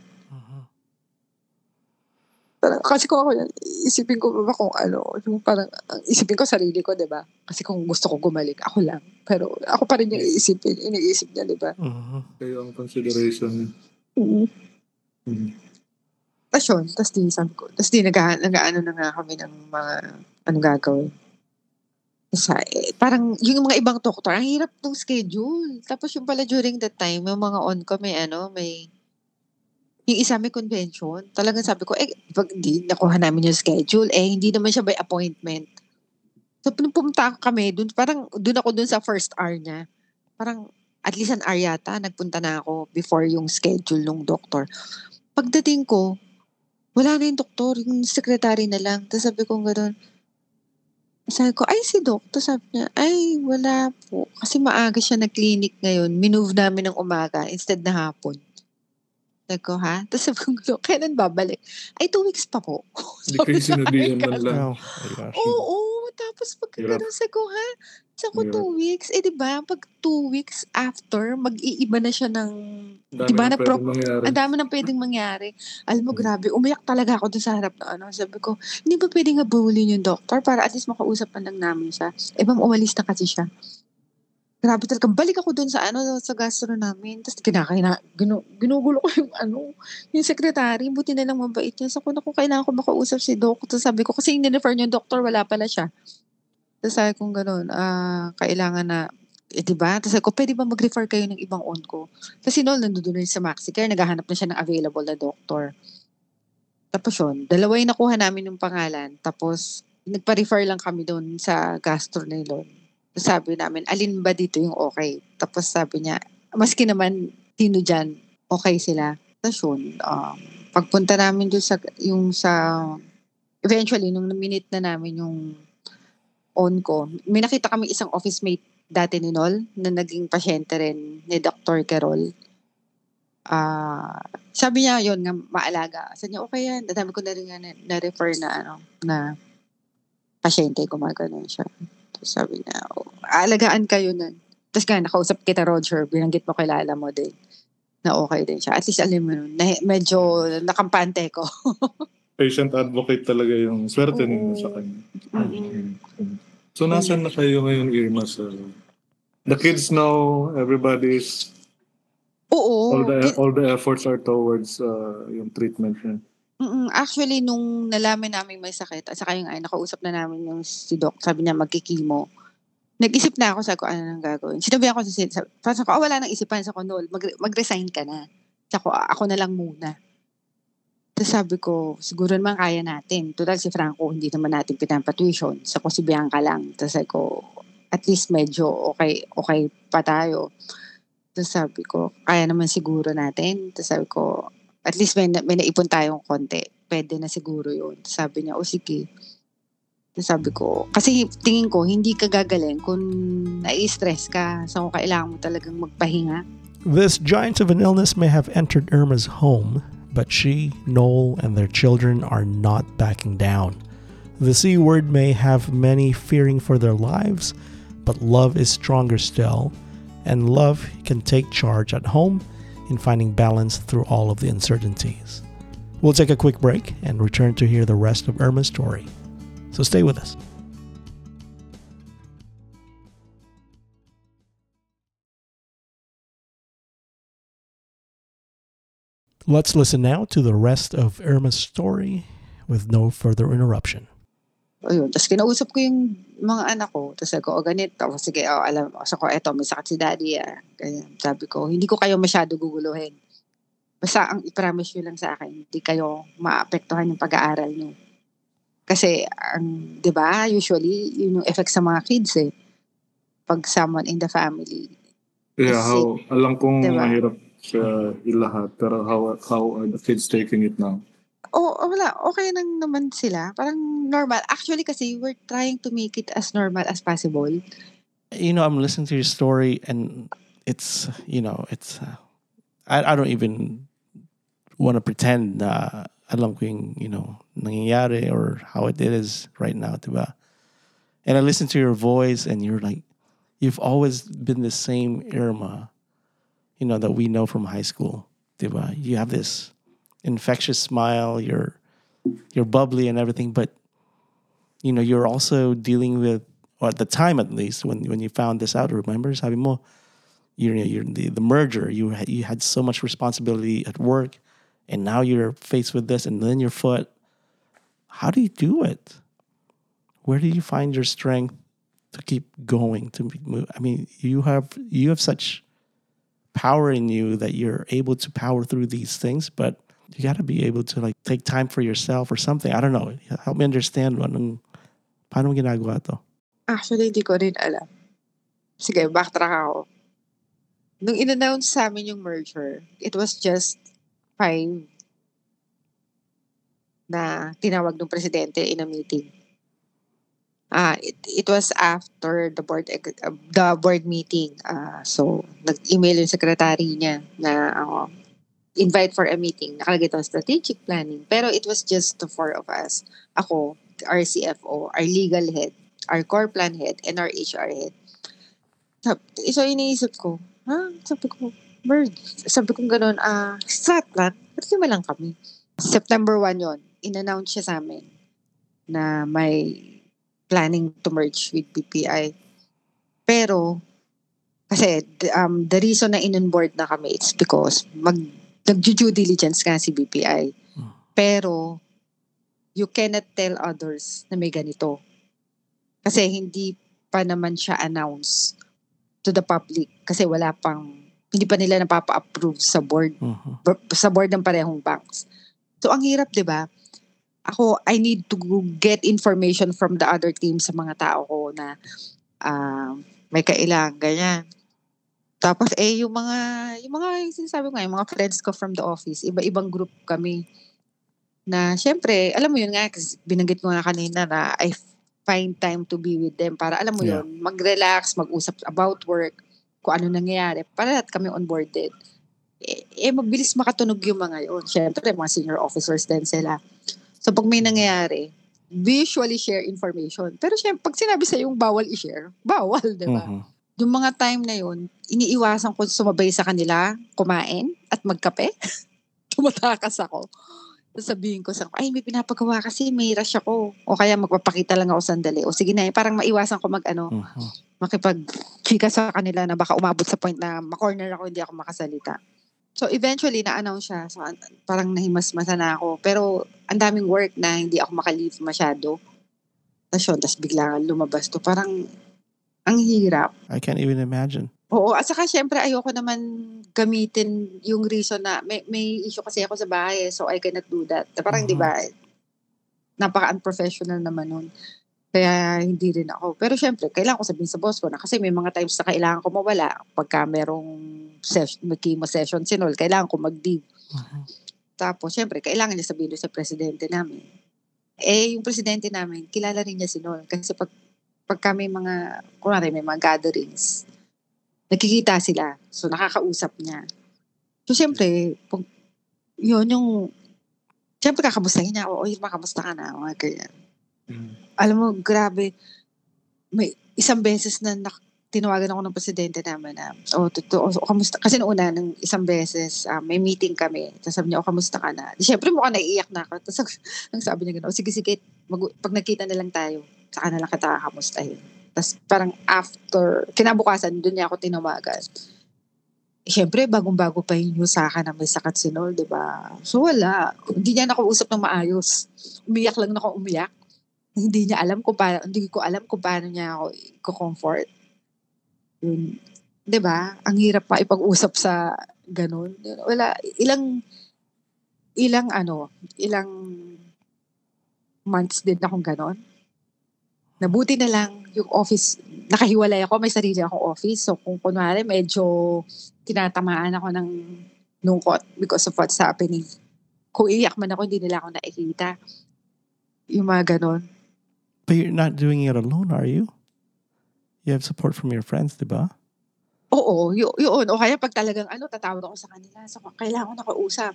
Parang, kasi kung ako yan, isipin ko ba kung ano, yung parang, isipin ko sarili ko, di ba? Kasi kung gusto ko gumalik, ako lang. Pero ako pa rin yung iisipin, iniisip niya, di ba? Uh-huh. Kayo ang consideration. Mm-hmm. Mm-hmm. Tapos yun, tapos di sabi ko, tapos di nag, nag-ano na nga kami ng mga, ano gagawin. Sa, eh, parang yung mga ibang doktor, ang hirap ng schedule. Tapos yung pala during that time, yung mga on ko, may ano, may yung isa may convention, talagang sabi ko, eh, pag di nakuha namin yung schedule, eh, hindi naman siya by appointment. So, pumunta kami, dun, parang, dun ako dun sa first hour niya. Parang, at least an hour yata, nagpunta na ako before yung schedule ng doktor. Pagdating ko, wala na yung doktor, yung secretary na lang. Tapos sabi ko gano'n, sabi ko, ay si doktor, sabi niya, ay wala po. Kasi maaga siya nag-clinic ngayon. Minove namin ng umaga instead na hapon. Sabi ko, ha? Tapos sabi ko, kailan babalik? Ay, two weeks pa po. Hindi kayo sinabihan man lang. Oh. Oo, oo. Tapos pagkakaroon sa ko, ha? Sa ko two weeks. Eh, di ba? Pag two weeks after, mag-iiba na siya ng... Di ba? Na pro- ang dami nang pwedeng mangyari. Alam mo, grabe. Umiyak talaga ako dun sa harap na ano. Sabi ko, hindi ba pwedeng habulin yung doktor para at least makausap lang namin siya? Eh, ma'am, umalis na kasi siya. Grabe talaga. Balik ako doon sa ano, sa gastro namin. Tapos kinakaina, ginu, ginugulo ko yung ano, yung secretary. Buti na lang mabait niya. So, kung ako kailangan ko makausap si Doc, tapos sabi ko, kasi nirefer niyo doktor, wala pala siya. Tapos sabi ko gano'n, ah, kailangan na, eh, diba? Tapos sabi ko, pwede ba mag-refer kayo ng ibang on ko? Kasi noon, nandun na sa MaxiCare, naghahanap na siya ng available na doctor. Tapos yun, dalawa yung nakuha namin yung pangalan. Tapos, nagpa-refer lang kami doon sa gastro yun sabi namin, alin ba dito yung okay? Tapos sabi niya, maski naman sino dyan, okay sila. Tapos yun, um, pagpunta namin doon sa, yung sa, eventually, nung minute na namin yung on ko, may nakita kami isang office mate dati ni Nol, na naging pasyente rin ni Dr. Carol. Ah, uh, sabi niya yon nga maalaga. Sabi niya okay yan. Dami ko na rin na, na-refer na ano na pasyente gumagano siya. Sabi niya, oh, alagaan kayo nun. Tapos nga, nakausap kita, Roger, binanggit mo kilala mo din na okay din siya. At least alam mo nun, na, medyo nakampante ko. Patient advocate talaga yung swerte ninyo sa kanya. Mm-hmm. So, nasan na kayo ngayon, Irma? Sa... The kids know everybody's Oo. All the, all the efforts are towards uh, yung treatment niya. Mm, actually nung nalaman namin may sakit at saka yung ay nakausap na namin yung si doc, sabi niya magki-chemo. Nag-isip na ako, sabi ko, ano nang gagawin? Sinabi ako sa sabi ko, oh, wala nang isipan sa kondol, mag, mag-resign ka na. Ako, ako na lang muna. Tapos sabi ko, siguro naman kaya natin. Total si Franco, hindi naman natin pinapatuition. Sa ko si Bianca lang. Tapos ko, at least medyo okay, okay pa tayo. Tapos sabi ko, kaya naman siguro natin. Tapos sabi ko, at least may, may naipon tayong konti. Pwede na siguro yun. Sabi niya, o sige. Sabi ko, kasi tingin ko, hindi ka gagaling kung nai-stress ka. So, kailangan mo talagang magpahinga. This giant of an illness may have entered Irma's home, but she, Noel, and their children are not backing down. The C word may have many fearing for their lives, but love is stronger still, and love can take charge at home in finding balance through all of the uncertainties. We'll take a quick break and return to hear the rest of Irma's story. So stay with us. Let's listen now to the rest of Irma's story with no further interruption. Ayun. Tapos kinausap ko yung mga anak ko. Tapos sabi ko, o ganito. O, sige, o, alam mo. So ko, eto, may sakit si daddy. Ah. Ganyan. Sabi ko, hindi ko kayo masyado guguluhin. Basta ang i-promise nyo lang sa akin, hindi kayo maapektuhan yung pag-aaral nyo. Kasi, ang, di ba, usually, yun yung effect sa mga kids eh. Pag someone in the family. Yeah, how, alam kong Diba? mahirap sa ilahat, pero how, how are the kids taking it now? Oh, wala. Okay lang naman sila. Parang normal. Actually, kasi we're trying to make it as normal as possible. You know, I'm listening to your story, and it's, you know, it's, uh, I, I don't even want to pretend na alam ko yung, you know, nangyayari or how it is right now, diba? And I listen to your voice, and you're like, you've always been the same Irma, you know, that we know from high school, diba? You have this infectious smile, you're, you're bubbly and everything, but, you know, you're also dealing with or at the time at least when when you found this out remember sabi mo? You're, you're the, the merger. You had, you had so much responsibility at work and now you're faced with this and then your foot. How do you do it? Where do you find your strength to keep going to move i mean you have you have such power in you that you're able to power through these things but you got to be able to like take time for yourself or something i don't know help me understand anong paano mo ginagawa to Actually, hindi ko rin alam. Sige, backtrack ako. Nung in-announce sa amin yung merger, it was just five na tinawag ng presidente in a meeting. Ah, it, it was after the board uh, the board meeting. Ah, so nag-email yung secretary niya na uh, invite for a meeting. Nakalagay doon strategic planning. Pero it was just the four of us. Ako, our CFO, our legal head, our core plan head, and our HR head. So, iniisip ko, ha? Sabi ko, merge. Sabi ko gano'n, ah, strat plan, ba't lang kami? September 1 yon in-announce siya sa amin na may planning to merge with BPI. Pero, kasi um, the reason na in-onboard na kami, it's because mag, nag-due diligence nga si BPI. Hmm. Pero, you cannot tell others na may ganito. Kasi hindi pa naman siya announce to the public kasi wala pang hindi pa nila napapa-approve sa board b- sa board ng parehong banks. So ang hirap, 'di ba? Ako I need to get information from the other team sa mga tao ko na ah, may kailangan ganyan. Tapos eh yung mga yung mga yung sinasabi ko nga, yung mga friends ko from the office, iba-ibang group kami na syempre, alam mo yun nga, kasi binanggit ko nga kanina na I find time to be with them para alam mo Yeah. yun, mag-relax, mag-usap about work, kung ano nangyayari, para lahat kami onboarded. Eh, eh, mabilis makatunog yung mga yun. Syempre, mga senior officers din sila. So, pag may nangyayari, we usually share information. Pero syempre, pag sinabi sa yung bawal i-share, bawal, di ba? Mhm. Yung mga time na yun, iniiwasan ko sumabay sa kanila, kumain at magkape. Tumatakas ako. Sabihin ko sa ay may pinapagawa kasi may rush ako. O kaya magpapakita lang ako sandali. O sige na, eh, parang maiwasan ko mag ano, Mhm. makipag chika sa kanila na baka umabot sa point na makorner ako, hindi ako makasalita. So eventually, na-announce siya. So, an- parang nahimasmasa na ako. Pero ang daming work na hindi ako makalive masyado. Tapos yun, tapos bigla lumabas to. Parang ang hirap. I can't even imagine. Oo, at saka syempre ayoko naman gamitin yung reason na may, may issue kasi ako sa bahay, so I cannot do that. Parang Mhm. di ba, napaka-unprofessional naman nun. Kaya hindi rin ako. Pero syempre, kailangan ko sabihin sa boss ko na kasi may mga times na kailangan ko mawala pagka merong session, may chemo session sinol, kailangan ko mag-leave. Mhm. Tapos, syempre, kailangan niya sabihin sa presidente namin. Eh, yung presidente namin, kilala rin niya si Nol. Kasi pag, pagka may mga, kunwari may mga gatherings, nakikita sila. So, nakakausap niya. So, syempre, pag, yun yung, syempre, kakamustahin niya. O, Irma, kamusta ka na? Mga ganyan. Mm. Alam mo, grabe, may isang beses na nak- tinawagan ako ng presidente namin na, oh, totoo, oh, kamusta? Kasi noong una, ng isang beses, ah, may meeting kami. Tapos sabi niya, oh, kamusta ka na? Di, syempre, mukhang naiiyak na ako. Tapos ang sabi niya gano'n, oh, sige, sige, mag- pag nakita na lang tayo, saka na lang kita kakamustahin. Tapos parang after, kinabukasan, doon niya ako tinawagan. Siyempre, bagong-bago pa yung news sa akin na may sakit si Nol, di ba? So wala. Hindi niya nakausap ng maayos. Umiyak lang na ako umiyak. Hindi niya alam kung paano, hindi ko alam kung paano niya ako i-comfort. Yun. 'Di ba? Ang hirap pa ipag-usap sa ganun. Wala ilang ilang ano, ilang months din akong ganon. Nabuti na lang yung office, nakahiwalay ako, may sarili akong office. So kung kunwari medyo tinatamaan ako ng lungkot because of what's happening. Kung iyak man ako, hindi nila ako nakikita. Yung mga ganon. But you're not doing it alone, are you? You have support from your friends, di ba? Oo, y- yun. O kaya pag talagang ano, tatawag ako sa kanila. So, kailangan ko nakausap.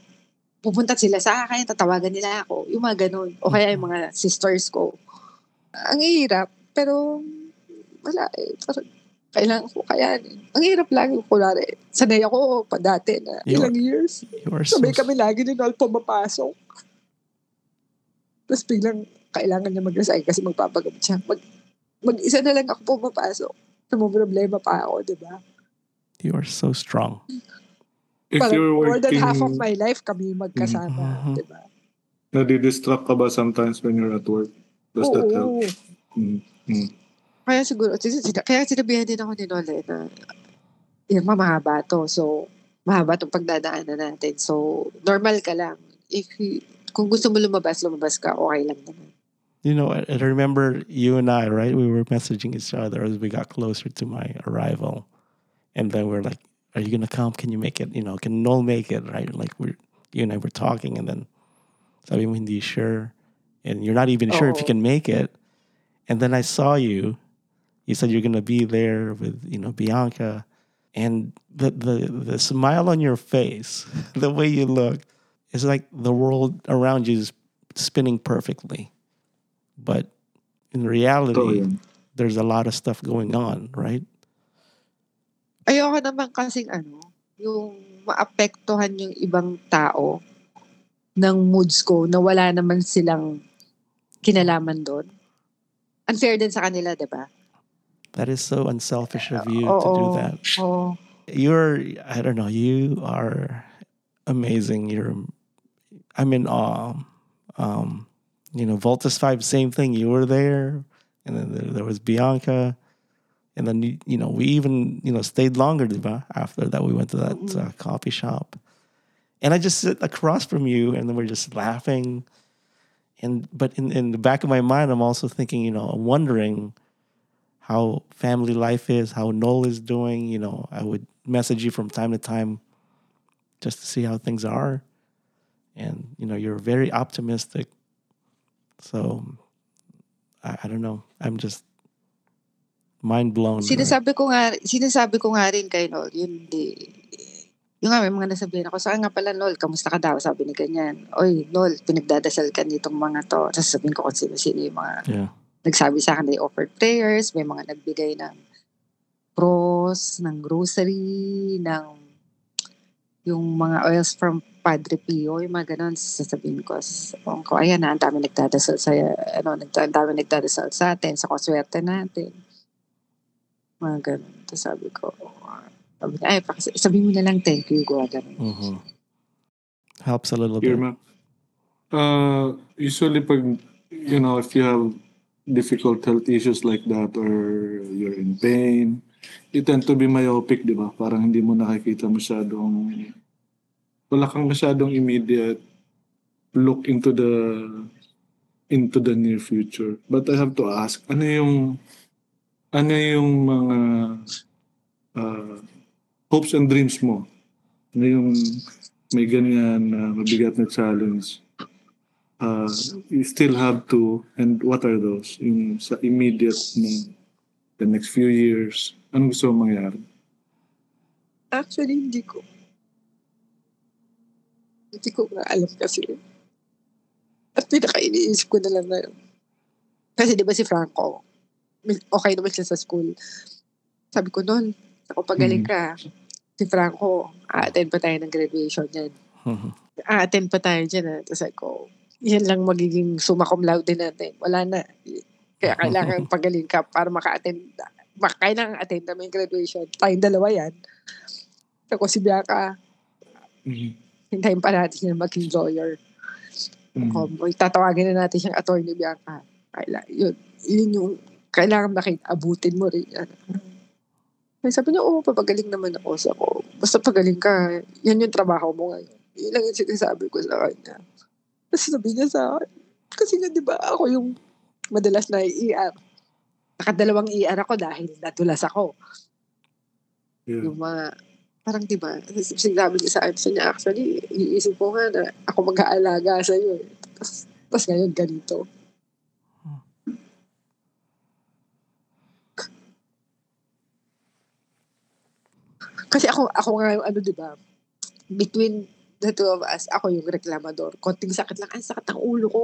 Pupunta sila sa akin, tatawagan nila ako. Yung mga ganun. O kaya yung mga sisters ko. Ang hirap. Pero, wala eh. Parang, kailangan ko kaya Ang hirap lang yung kunwari. Sanay ako pa dati na You ilang years. Are so... Sabay kami lagi ni Nol pumapasok. Tapos biglang kailangan niya mag-resign kasi magpapagamot siya. Mag, mag-isa na lang ako pumapasok. problema pa ako, di ba? You are so strong. If Parang you're more than half of working, my life kami magkasama, Mhm. di ba? nadidistract ka ba sometimes when you're at work? Does that help? Oo. Mm. Mm. Kaya siguro, sin- sin- kaya sinabihan din ako ni Nole na Irma, mahaba to. So, mahaba itong pagdadaanan natin. So, normal ka lang. If you- kung gusto mo lumabas, lumabas ka, okay lang naman. You know, I, I remember you and I, right? We were messaging each other as we got closer to my arrival. And then we're like, are you going to come? Can you make it? You know, can Noel make it? Right? Like, we're, you and I were talking, and then sabi mo, hindi sure. And you're not even sure if you oh. can make it. And then I saw you. You said you're going to be there with, you know, Bianca. And the, the, the smile on your face, the way you look, it's like the world around you is spinning perfectly. But in reality, there's a lot of stuff going on, right? Ayoko naman kasing ano, yung maapektuhan yung ibang tao ng moods ko na wala naman silang kinalaman doon. Unfair din sa kanila, di ba? That is so unselfish of you to do that. Oo. You're, I don't know, you are amazing. You're, I'm in awe. Um, you know, Voltus 5, same thing. You were there. And then there, there was Bianca. And then, you, you know, we even, you know, stayed longer, diba? After that, we went to that uh, coffee shop. And I just sit across from you and then we're just laughing. And, but in, in the back of my mind, I'm also thinking, you know, I'm wondering how family life is, how Noel is doing. You know, I would message you from time to time just to see how things are. And, you know, you're very optimistic. So, I, I don't know. I'm just mind blown. right? Sinasabi ko nga, sinasabi ko nga rin kay Nol, yun di, yung nga may mga nasabihin ako, saan nga pala Nol, kamusta ka daw? Sabi ni ganyan. Oy, Nol, pinagdadasal ka nitong mga to. Tapos sabihin ko kung sino-sino yung mga Yeah. nagsabi sa akin, they offered prayers, may mga nagbigay ng cross, ng grocery, ng yung mga oils from Padre Pio, yung mga ganun, sasabihin ko, sasabihin ko, ayan na, ang dami nagdadasal sa, ano, ang dami nagdadasal sa atin, sa kaswerte natin. Mga ganun. Tapos sabi ko, sabi ay, sabihin mo na lang thank you, gawa ganun. hmm Helps a little bit. Irma, uh, usually pag, you know, if you have difficult health issues like that or you're in pain, you tend to be myopic, di ba? Parang hindi mo nakikita masyadong, wala kang masyadong immediate look into the into the near future. But I have to ask, ano yung ano yung mga uh, hopes and dreams mo? Ano yung may ganyan na uh, mabigat na challenge? Uh, you still have to, and what are those? Yung sa immediate na the next few years, anong gusto mong mangyari? Actually, hindi ko. Hindi ko nga alam kasi. At pinaka-iniisip ko na lang na Kasi di ba si Franco, okay naman siya sa school. Sabi ko noon, ako pagaling mm-hmm. Si Franco, a-attend pa tayo ng graduation yan. Mm-hmm. A-attend pa tayo dyan. Ha? Tapos ako, yan lang magiging summa cum laude natin. Wala na. Kaya kailangan pagaling ka para maka-attend. Kailangan attend namin graduation. Tayong dalawa yan. Ako si Bianca, mm-hmm. hintayin pa natin siya maging lawyer. Mm-hmm. Ako, tatawagin na natin siyang attorney Bianca. Kailangan, yun, yun yung kailangan makita, abutin mo rin yan. Sabi niya, oo, papagaling naman ako sa ko. Basta pagaling ka, yan yung trabaho mo ngayon. Yun lang yung sinasabi ko sa kanya. Tapos sabi niya sa akin, kasi nga, di ba, ako yung madalas na ER. Nakadalawang ER ako dahil natulas ako. Yeah. Yung mga, parang di ba, sinabi niya sa akin, sa niya, actually, iisip ko nga na ako mag-aalaga sa iyo. Tapos, tapos ngayon, ganito. Kasi ako, ako nga yung ano, di ba, between the two of us, ako yung reklamador. Konting sakit lang. Ang sakit ng ulo ko.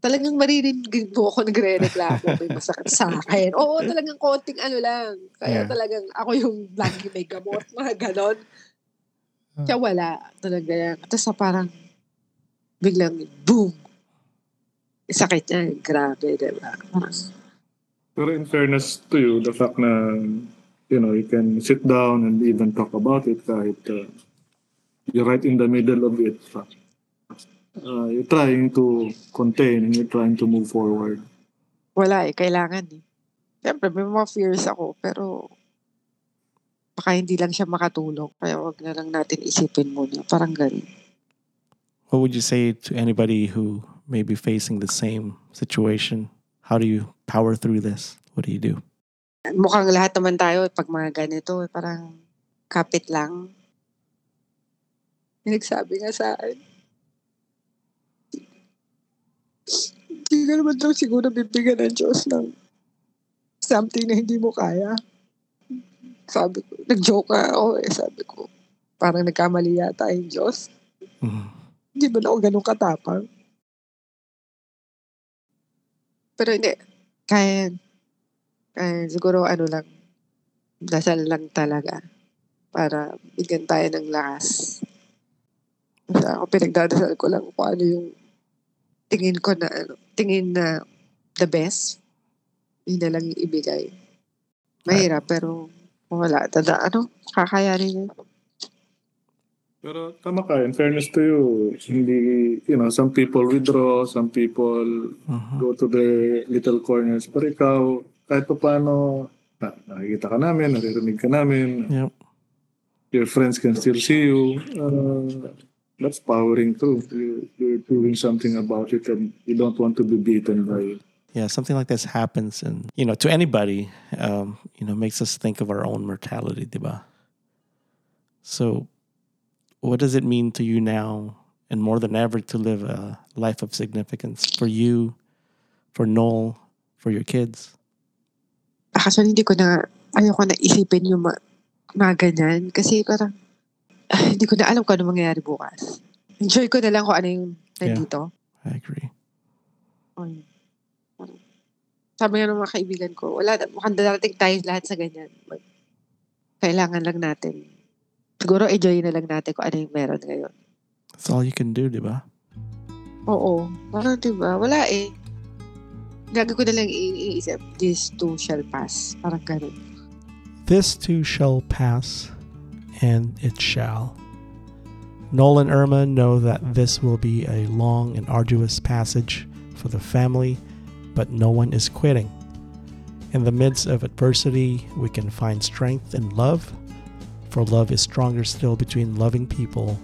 Talagang maririnig mo ako nagre-reklamo. May masakit sa akin. Oo, talagang konting ano lang. Kaya yeah. talagang ako yung lagi may gamot. Mga ganon. Kaya wala. Talaga yan. Tapos sa parang biglang boom. Sakit niya. Grabe, diba? Pero in fairness to you, the fact na you know, you can sit down and even talk about it kahit uh, you're right in the middle of it. Uh, you're trying to contain and you're trying to move forward. Wala eh, kailangan eh. Siyempre, may mga fears ako, pero baka hindi lang siya makatulong. Kaya wag na lang natin isipin muna. Parang ganun. What would you say to anybody who may be facing the same situation? How do you power through this? What do you do? Mukhang lahat naman tayo pag mga ganito, parang kapit lang. Nagsabi nga sa akin, hindi ka naman daw siguro bibigyan ng Diyos ng something na hindi mo kaya. Sabi ko, nag-joke nga ako eh. Sabi ko, parang nagkamali yata yung Diyos. Mm-hmm. Hindi ba na ako ganun katapang? Pero hindi, kaya eh, siguro ano lang, dasal lang talaga para bigyan tayo ng lakas. Kasi ako pinagdadasal ko lang kung ano yung tingin ko na ano, tingin na the best. Yun na lang yung ibigay. Mahirap, pero wala. Tada, ano, kakayanin yun. Pero tama ka, in fairness to you, hindi, you know, some people withdraw, some people uh-huh. go to their little corners. Pero ikaw, kahit pa paano, na, nakikita ka namin, naririnig ka namin. Yep. Your friends can still see you. Uh, that's powering through. You, you're doing something about it and you don't want to be beaten by it. Yeah, something like this happens, and you know, to anybody, um, you know, makes us think of our own mortality, diba? So, what does it mean to you now, and more than ever, to live a life of significance for you, for Noel, for your kids? Actually, hindi ko na, ayoko na isipin yung ma, mga ganyan. Kasi parang, ah, hindi ko na alam kung ano mangyayari bukas. Enjoy ko na lang kung ano yung nandito. Yeah, I agree. Um, sabi nga ng mga kaibigan ko, wala, mukhang darating tayo lahat sa ganyan. Kailangan lang natin. Siguro enjoy na lang natin kung ano yung meron ngayon. That's all you can do, di ba? Oo. Parang di ba? Wala eh. Gago ko na lang this too shall pass. Parang ganun. This too shall pass, and it shall. Noel and Irma know that this will be a long and arduous passage for the family, but no one is quitting. In the midst of adversity, we can find strength in love, for love is stronger still between loving people,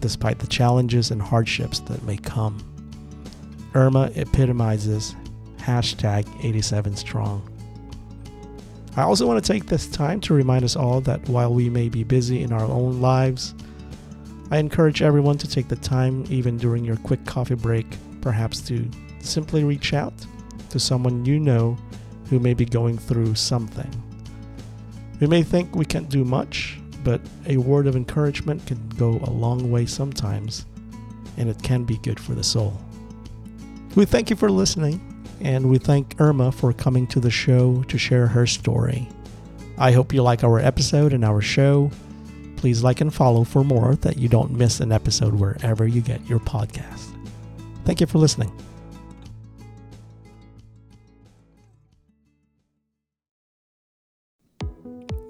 despite the challenges and hardships that may come. Irma epitomizes hashtag 87strong. I also want to take this time to remind us all that while we may be busy in our own lives, I encourage everyone to take the time, even during your quick coffee break, perhaps to simply reach out to someone you know who may be going through something. We may think we can't do much, but a word of encouragement can go a long way sometimes, and it can be good for the soul. We thank you for listening, and we thank Irma for coming to the show to share her story. I hope you like our episode and our show. Please like and follow for more that you don't miss an episode wherever you get your podcast. Thank you for listening.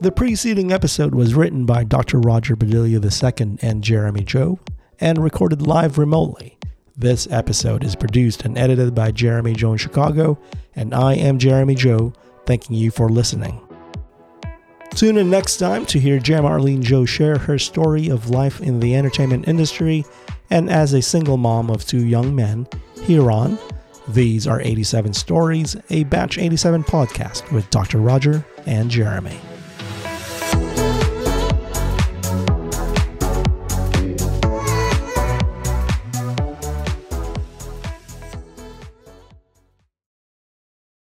The preceding episode was written by Dr. Roger Bedelia II and Jeremy Joe and recorded live remotely. This episode is produced and edited by Jeremy Joe in Chicago, and I am Jeremy Joe, thanking you for listening. Tune in next time to hear Jem Arlene Joe share her story of life in the entertainment industry and as a single mom of two young men here on These Are 87 Stories, a Batch 87 podcast with Dr. Roger and Jeremy.